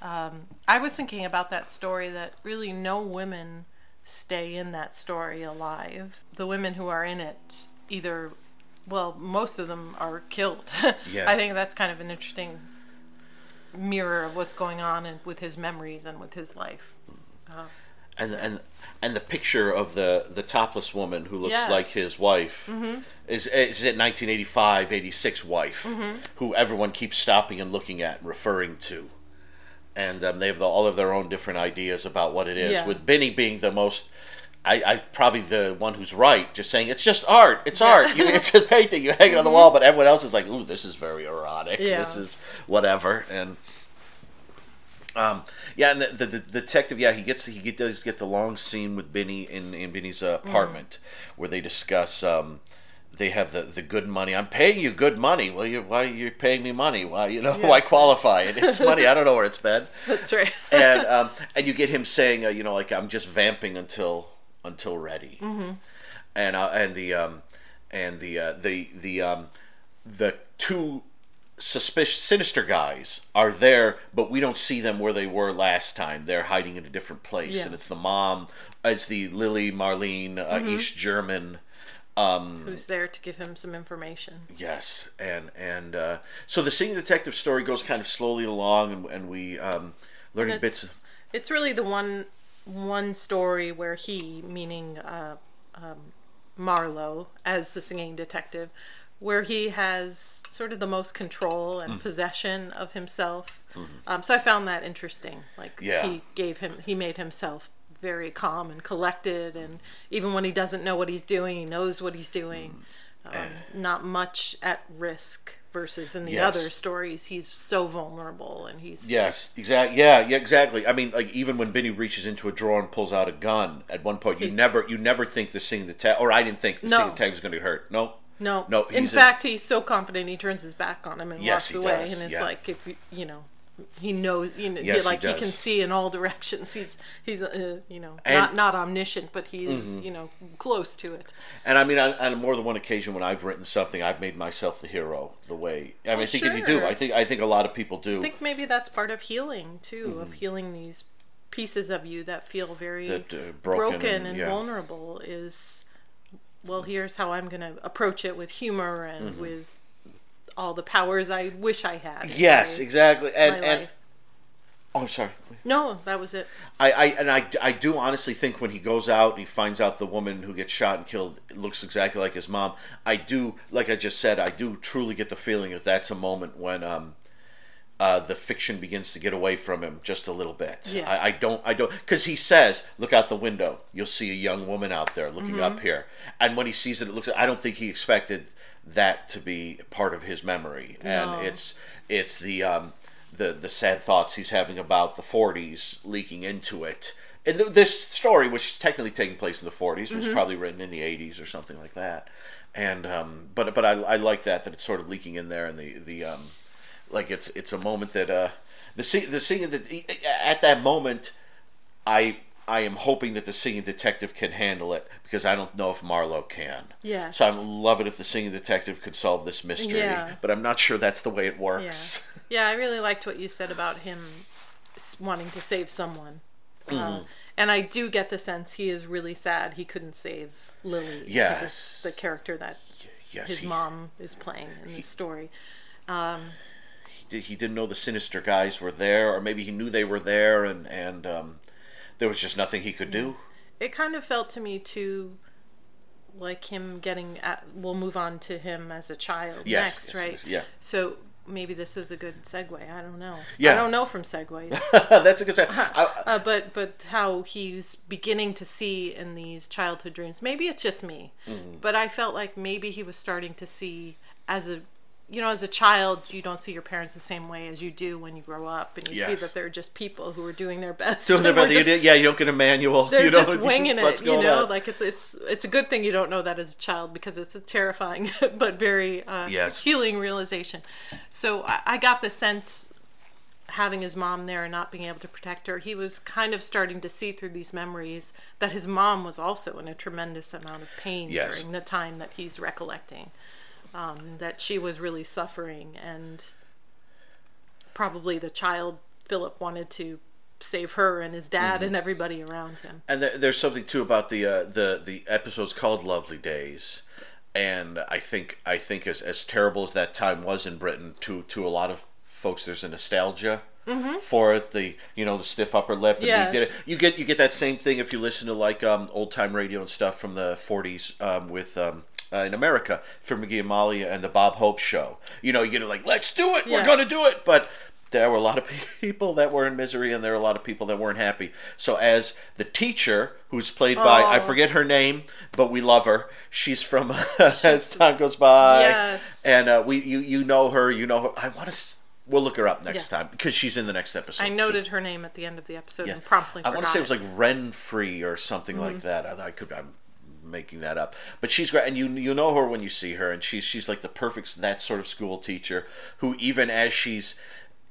Speaker 4: Um, I was thinking about that story that really no women stay in that story alive. The women who are in it either, well, most of them are killed.
Speaker 1: Yeah.
Speaker 4: I think that's kind of an interesting mirror of what's going on in, with his memories and with his life.
Speaker 1: Uh, and and and the picture of the the topless woman who looks
Speaker 4: Yes.
Speaker 1: like his wife mm-hmm. is is it 1985 86 wife mm-hmm. who everyone keeps stopping and looking at and referring to and um, they have the, all of their own different ideas about what it is
Speaker 4: Yeah.
Speaker 1: with Binney being the most I, I probably the one who's right, just saying it's just art. It's art. You, it's a painting. You hang it on the wall, but everyone else is like, "Ooh, this is very erotic.
Speaker 4: Yeah.
Speaker 1: This is whatever." And um, yeah, and the, the, the detective, yeah, he gets he get, does get the long scene with Binney in in Binney's uh, apartment where they discuss. Um, they have the, the good money. I'm paying you good money. Well, you why you're paying me money? Why you know
Speaker 4: Yeah.
Speaker 1: why qualify it? It's money. I don't know where it's been.
Speaker 4: That's right.
Speaker 1: And um, and you get him saying, uh, you know, like I'm just vamping until until ready. Mm-hmm. And uh, and the um, and the uh, the the um, the two suspicious, sinister guys are there, but we don't see them where they were last time. They're hiding in a different place,
Speaker 4: Yeah.
Speaker 1: and it's the mom as the Lily Marlene uh,
Speaker 4: Mm-hmm.
Speaker 1: East German. Um,
Speaker 4: Who's there to give him some information?
Speaker 1: Yes, and and uh, so the singing detective story goes kind of slowly along, and, and we um, learning
Speaker 4: And
Speaker 1: bits.
Speaker 4: it's- It's really the one one story where he, meaning uh, um, Marlowe, as the singing detective, where he has sort of the most control
Speaker 1: Mm-hmm.
Speaker 4: and possession of himself. Um, so I found that interesting. Like
Speaker 1: Yeah.
Speaker 4: he gave him, he made himself very calm and collected, and even when he doesn't know what he's doing, he knows what he's doing.
Speaker 1: Mm.
Speaker 4: Um, not much at risk. Versus in the
Speaker 1: Yes.
Speaker 4: other stories, he's so vulnerable and he's
Speaker 1: Yes, exactly. Yeah, yeah, exactly. I mean, like even when Binney reaches into a drawer and pulls out a gun, at one point you never you never think the seeing the tag or I didn't think the
Speaker 4: No.
Speaker 1: singing detective was going to hurt. No,
Speaker 4: No,
Speaker 1: No,
Speaker 4: In
Speaker 1: a-
Speaker 4: fact, he's so confident he turns his back on him and
Speaker 1: Yes,
Speaker 4: walks away,
Speaker 1: does,
Speaker 4: and it's
Speaker 1: yeah.
Speaker 4: like if you, you know, he knows, you know,
Speaker 1: Yes, he
Speaker 4: like he, can see in all directions. He's he's uh, you know
Speaker 1: And- Mm-hmm.
Speaker 4: not not omniscient, but he's you know close to it.
Speaker 1: and I mean, on, on more than one occasion when I've written something, I've made myself the hero. The way I mean, I think if you do. I think I think a lot of people do.
Speaker 4: I think maybe that's part of healing too, of healing these pieces of you that feel very
Speaker 1: Mm-hmm. That, uh, broken
Speaker 4: broken,
Speaker 1: and-
Speaker 4: and
Speaker 1: yeah.
Speaker 4: vulnerable. Is well, here's how I'm going to approach it with humor and
Speaker 1: Mm-hmm.
Speaker 4: with all the powers I wish I had.
Speaker 1: yes,
Speaker 4: my-
Speaker 1: exactly. And and
Speaker 4: life.
Speaker 1: oh, I'm sorry.
Speaker 4: No, that was it.
Speaker 1: I, I and I, I do honestly think when he goes out and he finds out the woman who gets shot and killed looks exactly like his mom. I do, like I just said, I do truly get the feeling that that's a moment when um, uh, the fiction begins to get away from him just a little bit.
Speaker 4: Yes.
Speaker 1: I, I don't, I don't, because he says, "Look out the window. You'll see a young woman out there looking
Speaker 4: Mm-hmm.
Speaker 1: up here." And when he sees it, it looks. I don't think he expected that to be part of his memory, and
Speaker 4: No.
Speaker 1: it's it's the um, the the sad thoughts he's having about the 40s leaking into it. And th- this story, which is technically taking place in the 40s,
Speaker 4: Mm-hmm.
Speaker 1: was probably written in the 80s or something like that. And um, but but I, I like that that it's sort of leaking in there, and the the um, like it's it's a moment that uh, the sing the singing that at that moment, I I am hoping that the singing detective can handle it because I don't know if Marlowe can.
Speaker 4: Yes.
Speaker 1: So I love it if the singing detective could solve this mystery,
Speaker 4: Yeah.
Speaker 1: but I'm not sure that's the way it works.
Speaker 4: Yeah, yeah, I really liked what you said about him wanting to save someone.
Speaker 1: Mm-hmm.
Speaker 4: Uh, and I do get the sense he is really sad he couldn't save Lily.
Speaker 1: Yes.
Speaker 4: The character that
Speaker 1: Yes,
Speaker 4: his
Speaker 1: he,
Speaker 4: mom is playing in the story.
Speaker 1: did- he didn't know the sinister guys were there, or maybe he knew they were there, and and um, there was just nothing he could do.
Speaker 4: It kind of felt to me too like him getting at, we'll move on to him as a child
Speaker 1: Yes,
Speaker 4: next,
Speaker 1: yes,
Speaker 4: right?
Speaker 1: yes, yeah.
Speaker 4: So maybe this is a good segue. I don't know.
Speaker 1: Yeah.
Speaker 4: I don't know from segues.
Speaker 1: That's a good sign. I,
Speaker 4: Uh, but but how he's beginning to see in these childhood dreams. Maybe it's just me,
Speaker 1: Mm-hmm.
Speaker 4: but I felt like maybe he was starting to see as a you know as a child you don't see your parents the same way as you do when you grow up and you see that they're just people who are doing their best.
Speaker 1: doing their best.
Speaker 4: Just-
Speaker 1: yeah, you don't get a manual.
Speaker 4: they're
Speaker 1: you don't
Speaker 4: just winging it, you know.
Speaker 1: on.
Speaker 4: Like it's it's it's a good thing you don't know that as a child because it's a terrifying but very uh,
Speaker 1: Yes.
Speaker 4: healing realization. So I, I got the sense having his mom there and not being able to protect her, he was kind of starting to see through these memories that his mom was also in a tremendous amount of pain
Speaker 1: Yes.
Speaker 4: during the time that he's recollecting. Um, that she was really suffering, and probably the child Philip wanted to save her and his dad
Speaker 1: Mm-hmm.
Speaker 4: and everybody around him.
Speaker 1: And there, there's something too about the uh, the the episode's called "Lovely Days," and I think I think as as terrible as that time was in Britain, to to a lot of folks, there's a nostalgia for it. The you know the stiff upper lip, and
Speaker 4: Yes.
Speaker 1: did it. You get you get that same thing if you listen to like um, old time radio and stuff from the '40s um, with. Um, uh, in America, for McGee and Molly and the Bob Hope show, you know, you get like, let's do it, we're gonna do it. But there were a lot of people that were in misery, and there were a lot of people that weren't happy. So, as the teacher, who's played by I
Speaker 4: Oh.
Speaker 1: forget her name, but we love her. She's from as time goes by,
Speaker 4: Yes.
Speaker 1: and uh, we you you know her, you know her. I want to. We'll look her up next
Speaker 4: Yeah.
Speaker 1: time because she's in the next episode.
Speaker 4: I
Speaker 1: So-
Speaker 4: noted her name at the end of the episode
Speaker 1: Yes.
Speaker 4: and promptly
Speaker 1: I want to say it was like Renfree or something like
Speaker 4: Mm-hmm.
Speaker 1: that. I, I could. I'm making that up, but she's great, and you you know her when you see her, and she's she's like the perfect that sort of school teacher who even as she's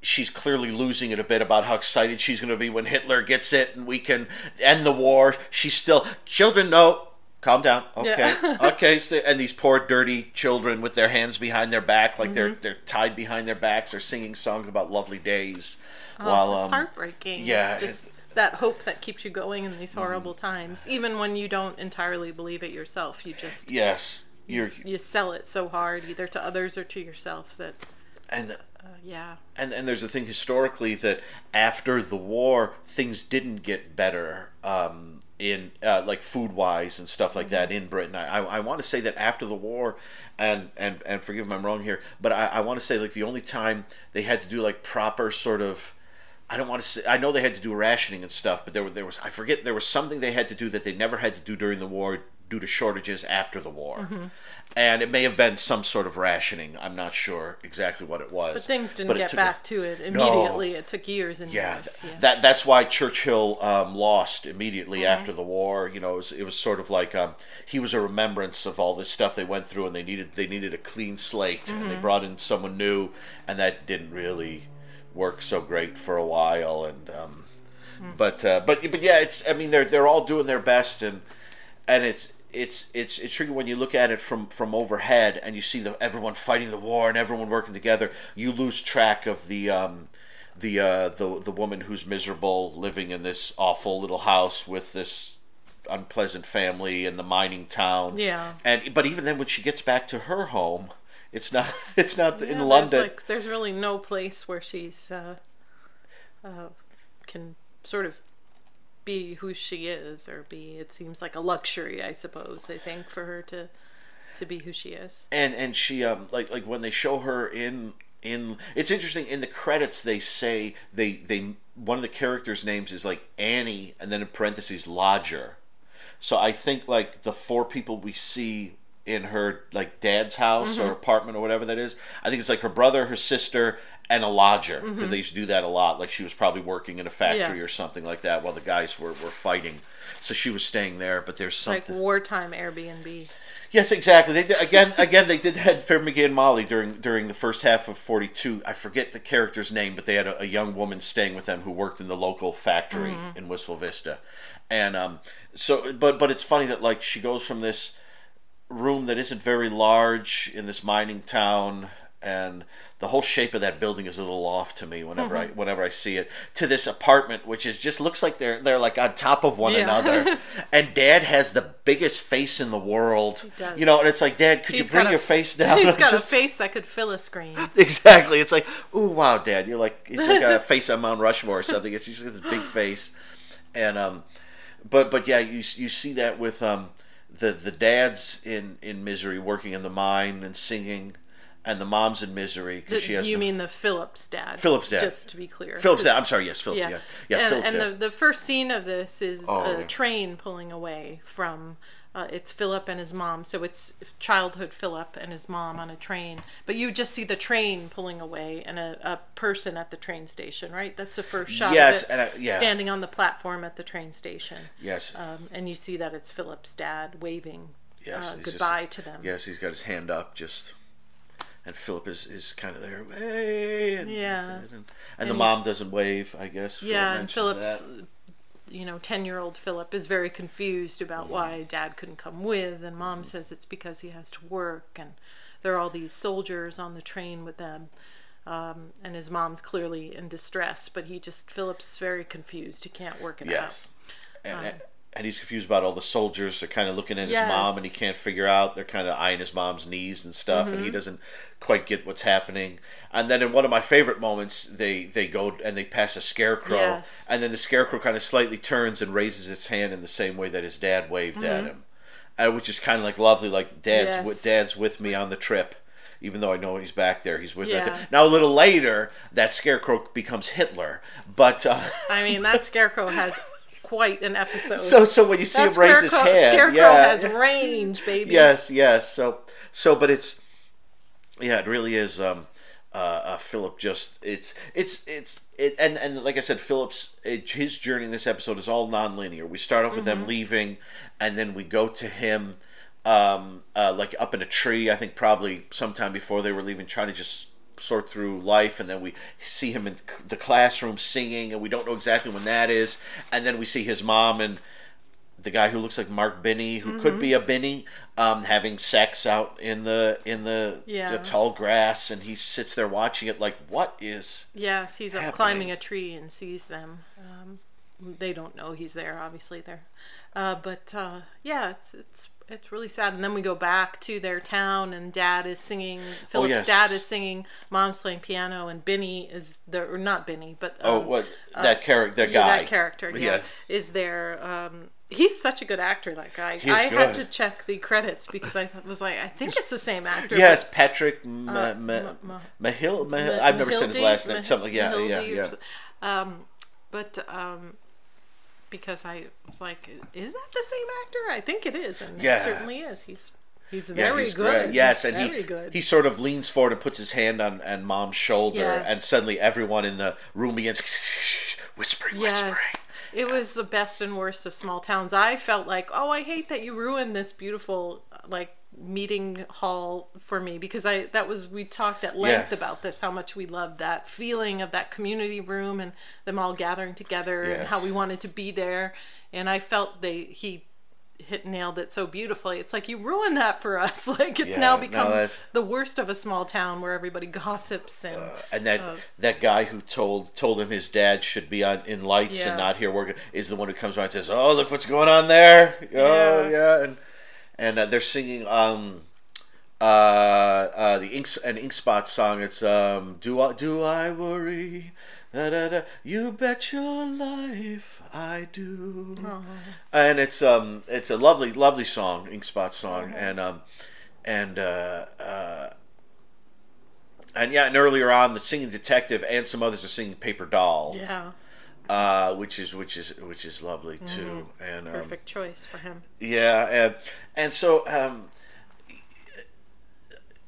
Speaker 1: she's clearly losing it a bit about how excited she's going to be when Hitler gets it and we can end the war. She's still children. No, calm down. Okay,
Speaker 4: Yeah.
Speaker 1: okay. And these poor, dirty children with their hands behind their back, like they're
Speaker 4: Mm-hmm.
Speaker 1: they're tied behind their backs, are singing songs about lovely days.
Speaker 4: Oh,
Speaker 1: while
Speaker 4: it's
Speaker 1: um,
Speaker 4: heartbreaking.
Speaker 1: yeah,
Speaker 4: It's just that hope that keeps you going in these horrible times. Even when you don't entirely believe it yourself, you just
Speaker 1: yes, you're
Speaker 4: you sell it so hard, either to others or to yourself, that
Speaker 1: and
Speaker 4: uh, yeah,
Speaker 1: and and there's a thing historically that after the war things didn't get better um, in uh, like food wise and stuff like that in Britain. I, I, I want to say that after the war, and and and forgive me if I'm wrong here, but I, I want to say like the only time they had to do like proper sort of. I don't want to say. I know they had to do rationing and stuff, but there were there was I forget there was something they had to do that they never had to do during the war due to shortages after the war, and it may have been some sort of rationing. I'm not sure exactly what it was.
Speaker 4: but things didn't
Speaker 1: But
Speaker 4: get
Speaker 1: took a-
Speaker 4: back to it immediately. It took years and
Speaker 1: yeah,
Speaker 4: years. Yeah.
Speaker 1: that that's why Churchill um, lost immediately
Speaker 4: Mm-hmm.
Speaker 1: after the war. You know, it was, it was sort of like um, he was a remembrance of all this stuff they went through, and they needed they needed a clean slate, and
Speaker 4: Mm-hmm.
Speaker 1: they brought in someone new, and that didn't really work so great for a while. And um,
Speaker 4: Mm.
Speaker 1: but uh, but but yeah, it's I mean they're they're all doing their best, and and it's. It's it's it's tricky when you look at it from from overhead and you see the everyone fighting the war and everyone working together. You lose track of the um, the uh, the the woman who's miserable living in this awful little house with this unpleasant family in the mining town.
Speaker 4: Yeah.
Speaker 1: And but even then, when she gets back to her home, it's not it's not
Speaker 4: Yeah,
Speaker 1: in
Speaker 4: there's,
Speaker 1: London.
Speaker 4: like, there's really no place where she's uh, uh, can sort of be who she is or be. It seems like a luxury, I suppose. They think for her to to be who she is.
Speaker 1: and and she um like like when they show her in in it's interesting in the credits they say they they one of the characters names is like Annie and then in parentheses lodger so I think like the four people we see in her like dad's house or apartment or whatever that is I think it's like her brother her sister and a lodger because they used to do that a lot like she was probably working in a factory
Speaker 4: Yeah.
Speaker 1: or something like that while the guys were, were fighting so she was staying there but there's
Speaker 4: Like
Speaker 1: something
Speaker 4: wartime Airbnb.
Speaker 1: Yes, exactly. They did, again, again, they did in Fibber McGee and Molly during during the first half of forty two. I forget the character's name, but they had a, a young woman staying with them who worked in the local factory
Speaker 4: Mm-hmm.
Speaker 1: in Wistful Vista, and um, so but but it's funny that like she goes from this room that isn't very large in this mining town and the whole shape of that building is a little off to me whenever I whenever I see it to this apartment which is just looks like they're they're like on top of one
Speaker 4: Yeah.
Speaker 1: another. And dad has the biggest face in the world. You know and it's like dad could
Speaker 4: He's
Speaker 1: you bring
Speaker 4: got a-
Speaker 1: your face down?
Speaker 4: He's got
Speaker 1: just-
Speaker 4: a face that could fill a screen.
Speaker 1: exactly. It's like oh wow dad you're like he's like a face on Mount Rushmore or something. It's just this big face. And um but but yeah you you see that with um the the dads in in misery working in the mine and singing and the mom's in misery because she has
Speaker 4: you
Speaker 1: no-
Speaker 4: mean the Phillips dad?
Speaker 1: Phillips dad.
Speaker 4: Just to be clear.
Speaker 1: Phillips dad I'm sorry yes Phillips
Speaker 4: Yeah,
Speaker 1: yeah yeah,
Speaker 4: and,
Speaker 1: Phillips
Speaker 4: and
Speaker 1: dad.
Speaker 4: the the first scene of this is
Speaker 1: Oh,
Speaker 4: a
Speaker 1: yeah.
Speaker 4: train pulling away from. Uh, it's Philip and his mom, so it's childhood Philip and his mom on a train. But you just see the train pulling away and a, a person at the train station, right? That's the first shot.
Speaker 1: Yes,
Speaker 4: of it,
Speaker 1: and I- yeah.
Speaker 4: standing on the platform at the train station.
Speaker 1: yes
Speaker 4: Um, and you see that it's Philip's dad waving
Speaker 1: Yes,
Speaker 4: uh,
Speaker 1: he's just-
Speaker 4: goodbye to them.
Speaker 1: yes he's got his hand up just and Philip is, is kind of there hey and,
Speaker 4: Yeah.
Speaker 1: and, and,
Speaker 4: And
Speaker 1: the mom doesn't wave I guess Philip
Speaker 4: Yeah, and Philip's,
Speaker 1: that.
Speaker 4: You know, 10 year old Philip is very confused about why dad couldn't come with, and mom says it's because he has to work, and there are all these soldiers on the train with them. Um, and his mom's clearly in distress, but he just, Philip's very confused. He can't work it
Speaker 1: Yes.
Speaker 4: out.
Speaker 1: And, and he's confused about all the soldiers. They're kind of looking at his mom, and he can't figure out. They're kind of eyeing his mom's knees and stuff,
Speaker 4: Mm-hmm.
Speaker 1: and he doesn't quite get what's happening. And then in one of my favorite moments, they they go and they pass a scarecrow,
Speaker 4: Yes.
Speaker 1: and then the scarecrow kind of slightly turns and raises its hand in the same way that his dad waved at him, and which is kind of like lovely. Like dad's
Speaker 4: Mm-hmm. Yes.
Speaker 1: with dad's with me on the trip. Even though I know he's back there, he's with me.
Speaker 4: Yeah.
Speaker 1: Now a little later, that scarecrow becomes Hitler. But uh,
Speaker 4: I mean, that scarecrow has quite an episode.
Speaker 1: so so when you see
Speaker 4: that
Speaker 1: him raise his hand,
Speaker 4: scarecrow
Speaker 1: yeah,
Speaker 4: has range, baby.
Speaker 1: yes, yes. So, so, but it's, yeah, it really is. Um, uh, uh, Philip just it's it's it's it, and and like I said, Philip's it, his journey in this episode is all non-linear. We start off with them leaving, and then we go to him, um, uh, like up in a tree. I think probably sometime before they were leaving, trying to just sort through life and then we see him in the classroom singing and we don't know exactly when that is and then we see his mom and the guy who looks like Mark Binney, who could be a Binney, um, having sex out in the in the,
Speaker 4: Yeah.
Speaker 1: the tall grass, and he sits there watching it. Like, what is?
Speaker 4: Yes, he's up climbing a tree and sees them. Um, they don't know he's there. Obviously, there. Uh, but uh, yeah, it's it's it's really sad. And then we go back to their town, and Dad is singing. Philip's
Speaker 1: yes.
Speaker 4: dad is singing. Mom's playing piano, and Binney is there. Or not Binney, but um,
Speaker 1: Oh, what that character? That
Speaker 4: yeah,
Speaker 1: guy.
Speaker 4: that character, yeah,
Speaker 1: Yeah.
Speaker 4: is there. Um, he's such a good actor. That guy.
Speaker 1: He is
Speaker 4: I had to check the credits because I was like, I think it's the same actor.
Speaker 1: Yes,
Speaker 4: but-
Speaker 1: Patrick Ma- Ma-
Speaker 4: Ma- Ma-
Speaker 1: Mahil. Mahil-
Speaker 4: Ma-
Speaker 1: I've never said his last name. Something. Yeah, yeah, yeah.
Speaker 4: Um, but um, because I was like, is that the same actor? I think it is, and
Speaker 1: Yeah.
Speaker 4: it certainly is. He's he's
Speaker 1: Yeah,
Speaker 4: very
Speaker 1: he's
Speaker 4: good.
Speaker 1: great. Yes,
Speaker 4: He's
Speaker 1: and
Speaker 4: very
Speaker 1: he
Speaker 4: good.
Speaker 1: he sort of leans forward and puts his hand on, on mom's shoulder,
Speaker 4: Yeah.
Speaker 1: and suddenly everyone in the room begins whispering, whispering.
Speaker 4: Yes. It was the best and worst of small towns. I felt like, oh, I hate that you ruined this beautiful like meeting hall for me because I that was we talked at length
Speaker 1: Yeah.
Speaker 4: about this how much we loved that feeling of that community room and them all gathering together and how we wanted to be there and I felt they he hit nailed it so beautifully. It's like you ruined that for us. Like it's
Speaker 1: Yeah,
Speaker 4: now become
Speaker 1: that's-
Speaker 4: the worst of a small town where everybody gossips and
Speaker 1: And that
Speaker 4: Uh,
Speaker 1: that guy who told told him his dad should be on in lights and not here working is the one who comes by and says, "Oh, look what's going on there." Oh,
Speaker 4: Yeah.
Speaker 1: yeah, and and uh, they're singing um uh uh the ink an ink spot song. It's um do I do I worry? Da, da, da. You bet your life I do. And it's um it's a lovely lovely song, ink spot song, and um and uh uh and yeah, and earlier on, the singing detective and some others are singing Paper Doll,
Speaker 4: yeah,
Speaker 1: uh, which is which is which is lovely too. And um,
Speaker 4: perfect choice for him.
Speaker 1: yeah, and and so um,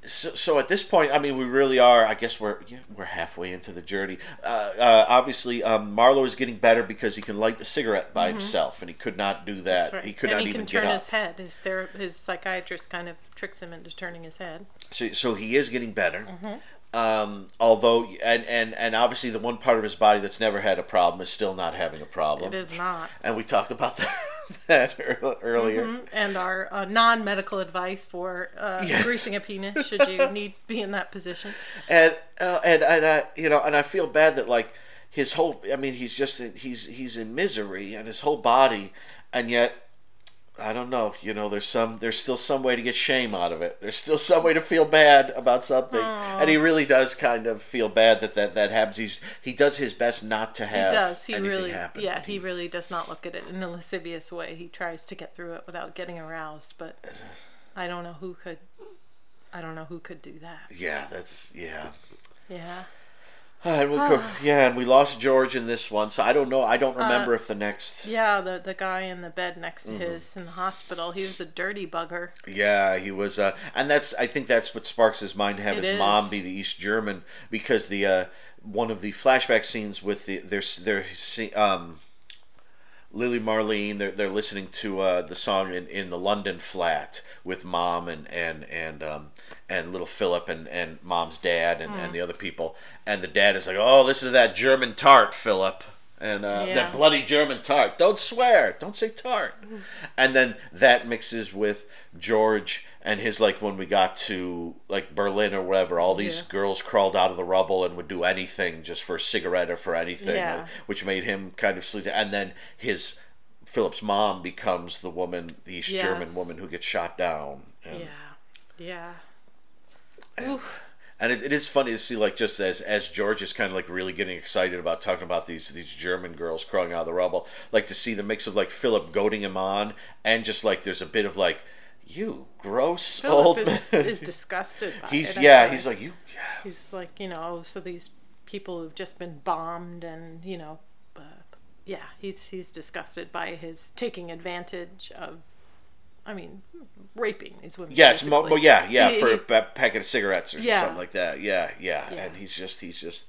Speaker 1: so, so at this point, I mean, we really are. I guess we're yeah, we're halfway into the journey. Uh, uh, obviously, um, Marlowe is getting better because he can light a cigarette by himself, and he could not do that.
Speaker 4: Mm-hmm. Right.
Speaker 1: He could
Speaker 4: and
Speaker 1: not
Speaker 4: he
Speaker 1: even
Speaker 4: turn his head. His ther- his psychiatrist kind of tricks him into turning his head.
Speaker 1: So, so he is getting better.
Speaker 4: Mm-hmm.
Speaker 1: Um, although, and, and and obviously, the one part of his body that's never had a problem is still not having a problem.
Speaker 4: It is not.
Speaker 1: And we talked about that, that ear- earlier.
Speaker 4: And our uh, non-medical advice for uh,
Speaker 1: Yeah.
Speaker 4: greasing a penis should you need be in that position.
Speaker 1: And uh, and and I, you know, and I feel bad that like his whole. I mean, he's just he's he's in misery, and his whole body, and yet. I don't know. You know, there's some. There's still some way to get shame out of it. There's still some way to feel bad about something, and he really does kind of feel bad that that, that happens. He's he does his best not to have.
Speaker 4: He does. He really,
Speaker 1: happen.
Speaker 4: yeah, he really does not look at it in a lascivious way. He tries to get through it without getting aroused, but I don't know who could. I don't know who could do that.
Speaker 1: Yeah, that's yeah.
Speaker 4: Yeah.
Speaker 1: And we co- yeah, and we lost George in this one, so I don't know. I don't remember if the next.
Speaker 4: Yeah, the the guy in the bed next to
Speaker 1: Mm-hmm.
Speaker 4: his in the hospital, he was a dirty bugger.
Speaker 1: Yeah, he was, uh, and that's. I think that's what sparks his mind to have
Speaker 4: It
Speaker 1: his mom be the East German because the uh, one of the flashback scenes with the their their um, Lily Marlene. They're they're listening to uh, the song in, in the London flat with mom and and and um, and little Philip and, and mom's dad and,
Speaker 4: Hmm.
Speaker 1: and the other people. And the dad is like, "Oh, listen to that German tart, Philip." And uh,
Speaker 4: Yeah.
Speaker 1: that bloody German tart. Don't swear. Don't say tart. And then that mixes with George and his like when we got to like Berlin or whatever. All these
Speaker 4: Yeah.
Speaker 1: girls crawled out of the rubble and would do anything just for a cigarette or for anything,
Speaker 4: Yeah.
Speaker 1: which made him kind of sleep. And then his Philip's mom becomes the woman, the East German woman who gets shot down. And,
Speaker 4: Yeah. Yeah. Oof.
Speaker 1: And it, it is funny to see like just as as George is kind of like really getting excited about talking about these these German girls crawling out of the rubble, like to see the mix of like Philip goading him on, and just like there's a bit of like, you gross old
Speaker 4: Philip is,
Speaker 1: man.
Speaker 4: is disgusted by
Speaker 1: he's
Speaker 4: it.
Speaker 1: yeah, he's like you. Yeah.
Speaker 4: he's like you know so these people who've just been bombed and you know uh, yeah he's he's disgusted by his taking advantage of i mean raping these women
Speaker 1: Yes, mo- well, yeah, yeah,
Speaker 4: He-
Speaker 1: for
Speaker 4: he-
Speaker 1: a pa- packet of cigarettes or
Speaker 4: Yeah.
Speaker 1: something like that. Yeah, yeah,
Speaker 4: Yeah.
Speaker 1: and he's just he's just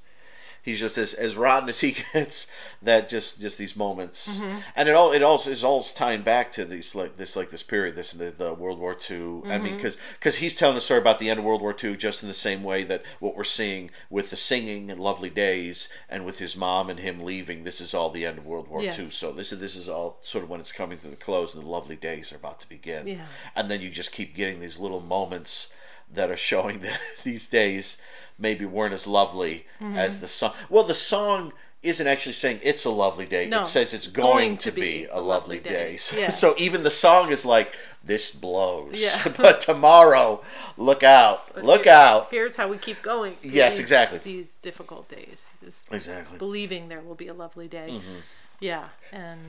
Speaker 1: He's just as, as rotten as he gets. That just just these moments, mm-hmm. and it all it also is all tying back to these like this like this period, this the, the World War II. I mean, mm-hmm. because he's telling a story about the end of World War II, just in the same way that what we're seeing with the singing and Lovely Days, and with his mom and him leaving. This is all the end of World War
Speaker 4: Yes.
Speaker 1: II. So this is this is all sort of when it's coming to the close, and the Lovely Days are about to begin.
Speaker 4: Yeah.
Speaker 1: And then you just keep getting these little moments that are showing that these days maybe weren't as lovely
Speaker 4: Mm-hmm.
Speaker 1: as the song. Well, the song isn't actually saying it's a lovely day.
Speaker 4: No,
Speaker 1: it says it's, going, to be, a lovely day. So,
Speaker 4: Yes.
Speaker 1: so even the song is like this blows.
Speaker 4: Yeah.
Speaker 1: but tomorrow, look out.
Speaker 4: But
Speaker 1: look
Speaker 4: here-
Speaker 1: out.
Speaker 4: Here's how we keep going.
Speaker 1: Yes,
Speaker 4: these-
Speaker 1: exactly.
Speaker 4: These difficult days. Just
Speaker 1: Exactly.
Speaker 4: believing there will be a lovely day.
Speaker 1: Mm-hmm.
Speaker 4: Yeah, and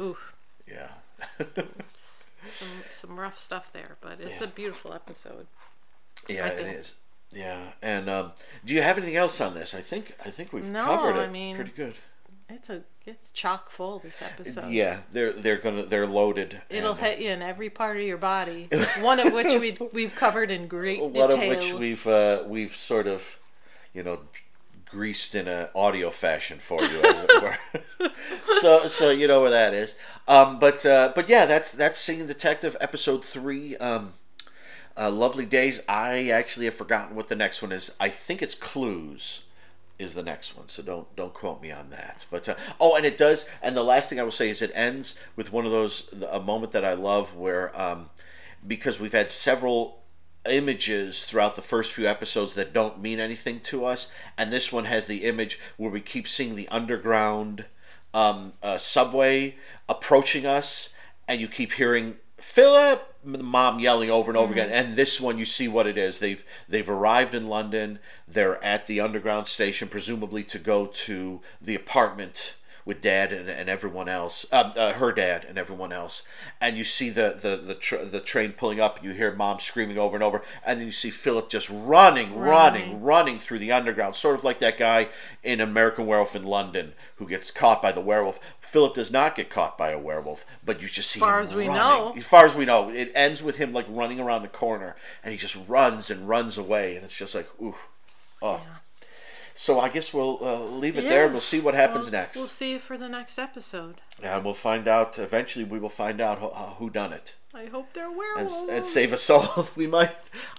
Speaker 4: oof,
Speaker 1: Yeah.
Speaker 4: some some rough stuff there, but it's
Speaker 1: Yeah.
Speaker 4: a beautiful episode.
Speaker 1: Yeah, it is. Yeah, and um, do you have anything else on this? I think I think we've
Speaker 4: No,
Speaker 1: covered it
Speaker 4: I mean-
Speaker 1: pretty good.
Speaker 4: It's a it's chock full this episode.
Speaker 1: Yeah, they're they're gonna they're loaded.
Speaker 4: It'll
Speaker 1: and,
Speaker 4: hit you in every part of your body. One of which we we've covered in great
Speaker 1: one
Speaker 4: detail.
Speaker 1: of which we've uh, we've sort of, you know, greased in an audio fashion for you, as it were. so so you know where that is. Um, but uh, but yeah, that's that's Singing Detective episode three. Um, uh, Lovely Days. I actually have forgotten what the next one is. I think it's Clues is the next one. So don't don't quote me on that. But uh, oh, and it does. And the last thing I will say is it ends with one of those a moment that I love where um, because we've had several images throughout the first few episodes that don't mean anything to us, and this one has the image where we keep seeing the underground um, uh, subway approaching us, and you keep hearing Philip, the mom yelling over and over mm-hmm. again. And this one, you see what it is. They've they've arrived in London. They're at the underground station, presumably to go to the apartment with dad and, and everyone else, um, uh, her dad and everyone else, and you see the the the, tr- the train pulling up. You hear mom screaming over and over, and then you see Philip just running, running, running through the underground, sort of like that guy in American Werewolf in London who gets caught by the werewolf. Philip does not get caught by a werewolf, but you just see
Speaker 4: Far
Speaker 1: him
Speaker 4: as we
Speaker 1: running.
Speaker 4: know.
Speaker 1: As far as we know, it ends with him like running around the corner, and he just runs and runs away, and it's just like ooh, oh. So I guess we'll uh, leave it there, and we'll see what happens
Speaker 4: Well,
Speaker 1: next.
Speaker 4: We'll see you for the next episode.
Speaker 1: And we'll find out. Eventually, we will find out who, uh, who done it,
Speaker 4: I hope they're
Speaker 1: and,
Speaker 4: werewolves.
Speaker 1: and save us all. we might.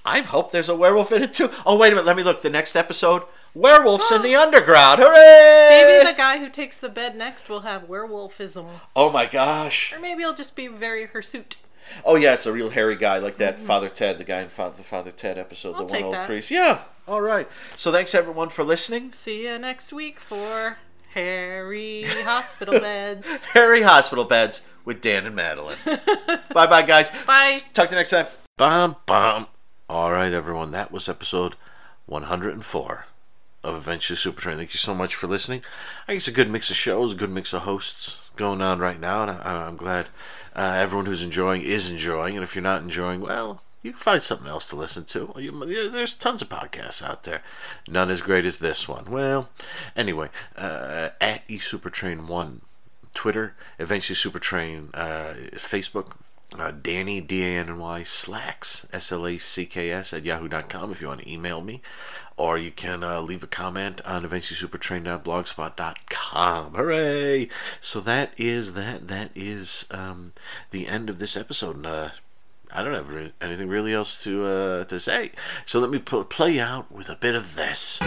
Speaker 1: I hope there's a werewolf in it too. Oh wait a minute. Let me look. The next episode: werewolves in the underground. Hooray!
Speaker 4: Maybe the guy who takes the bed next will have werewolfism,
Speaker 1: Oh my gosh.
Speaker 4: or maybe he'll just be very hirsute.
Speaker 1: Oh yeah, it's a real hairy guy like that. Father Ted, the guy in Father, the Father Ted episode,
Speaker 4: Mm-hmm. I'll
Speaker 1: the one old
Speaker 4: that.
Speaker 1: priest. Yeah. All right. So thanks everyone for listening.
Speaker 4: See you next week for hairy Hospital Beds.
Speaker 1: hairy Hospital Beds with Dan and Madeline. bye bye guys.
Speaker 4: Bye.
Speaker 1: Talk to you next time. Bum bum. All right, everyone. That was episode 104 of Eventually Supertrain. Thank you so much for listening. I think it's a good mix of shows, a good mix of hosts going on right now, and I, I'm glad uh, everyone who's enjoying is enjoying. And if you're not enjoying, well, you can find something else to listen to. You- There's tons of podcasts out there. None as great as this one. Well, anyway, uh, at eSupertrain1 Twitter, eventually Supertrain, uh, Facebook, uh, Danny, D A N N Y, Slacks, S L A C K S, at yahoo.com if you want to email me. Or you can uh, leave a comment on eventuallysupertrain.blogspot.com. Hooray! So that is that. That is um, the end of this episode. And, uh, I don't have re- anything really else to uh, to say. So let me pl- play out with a bit of this.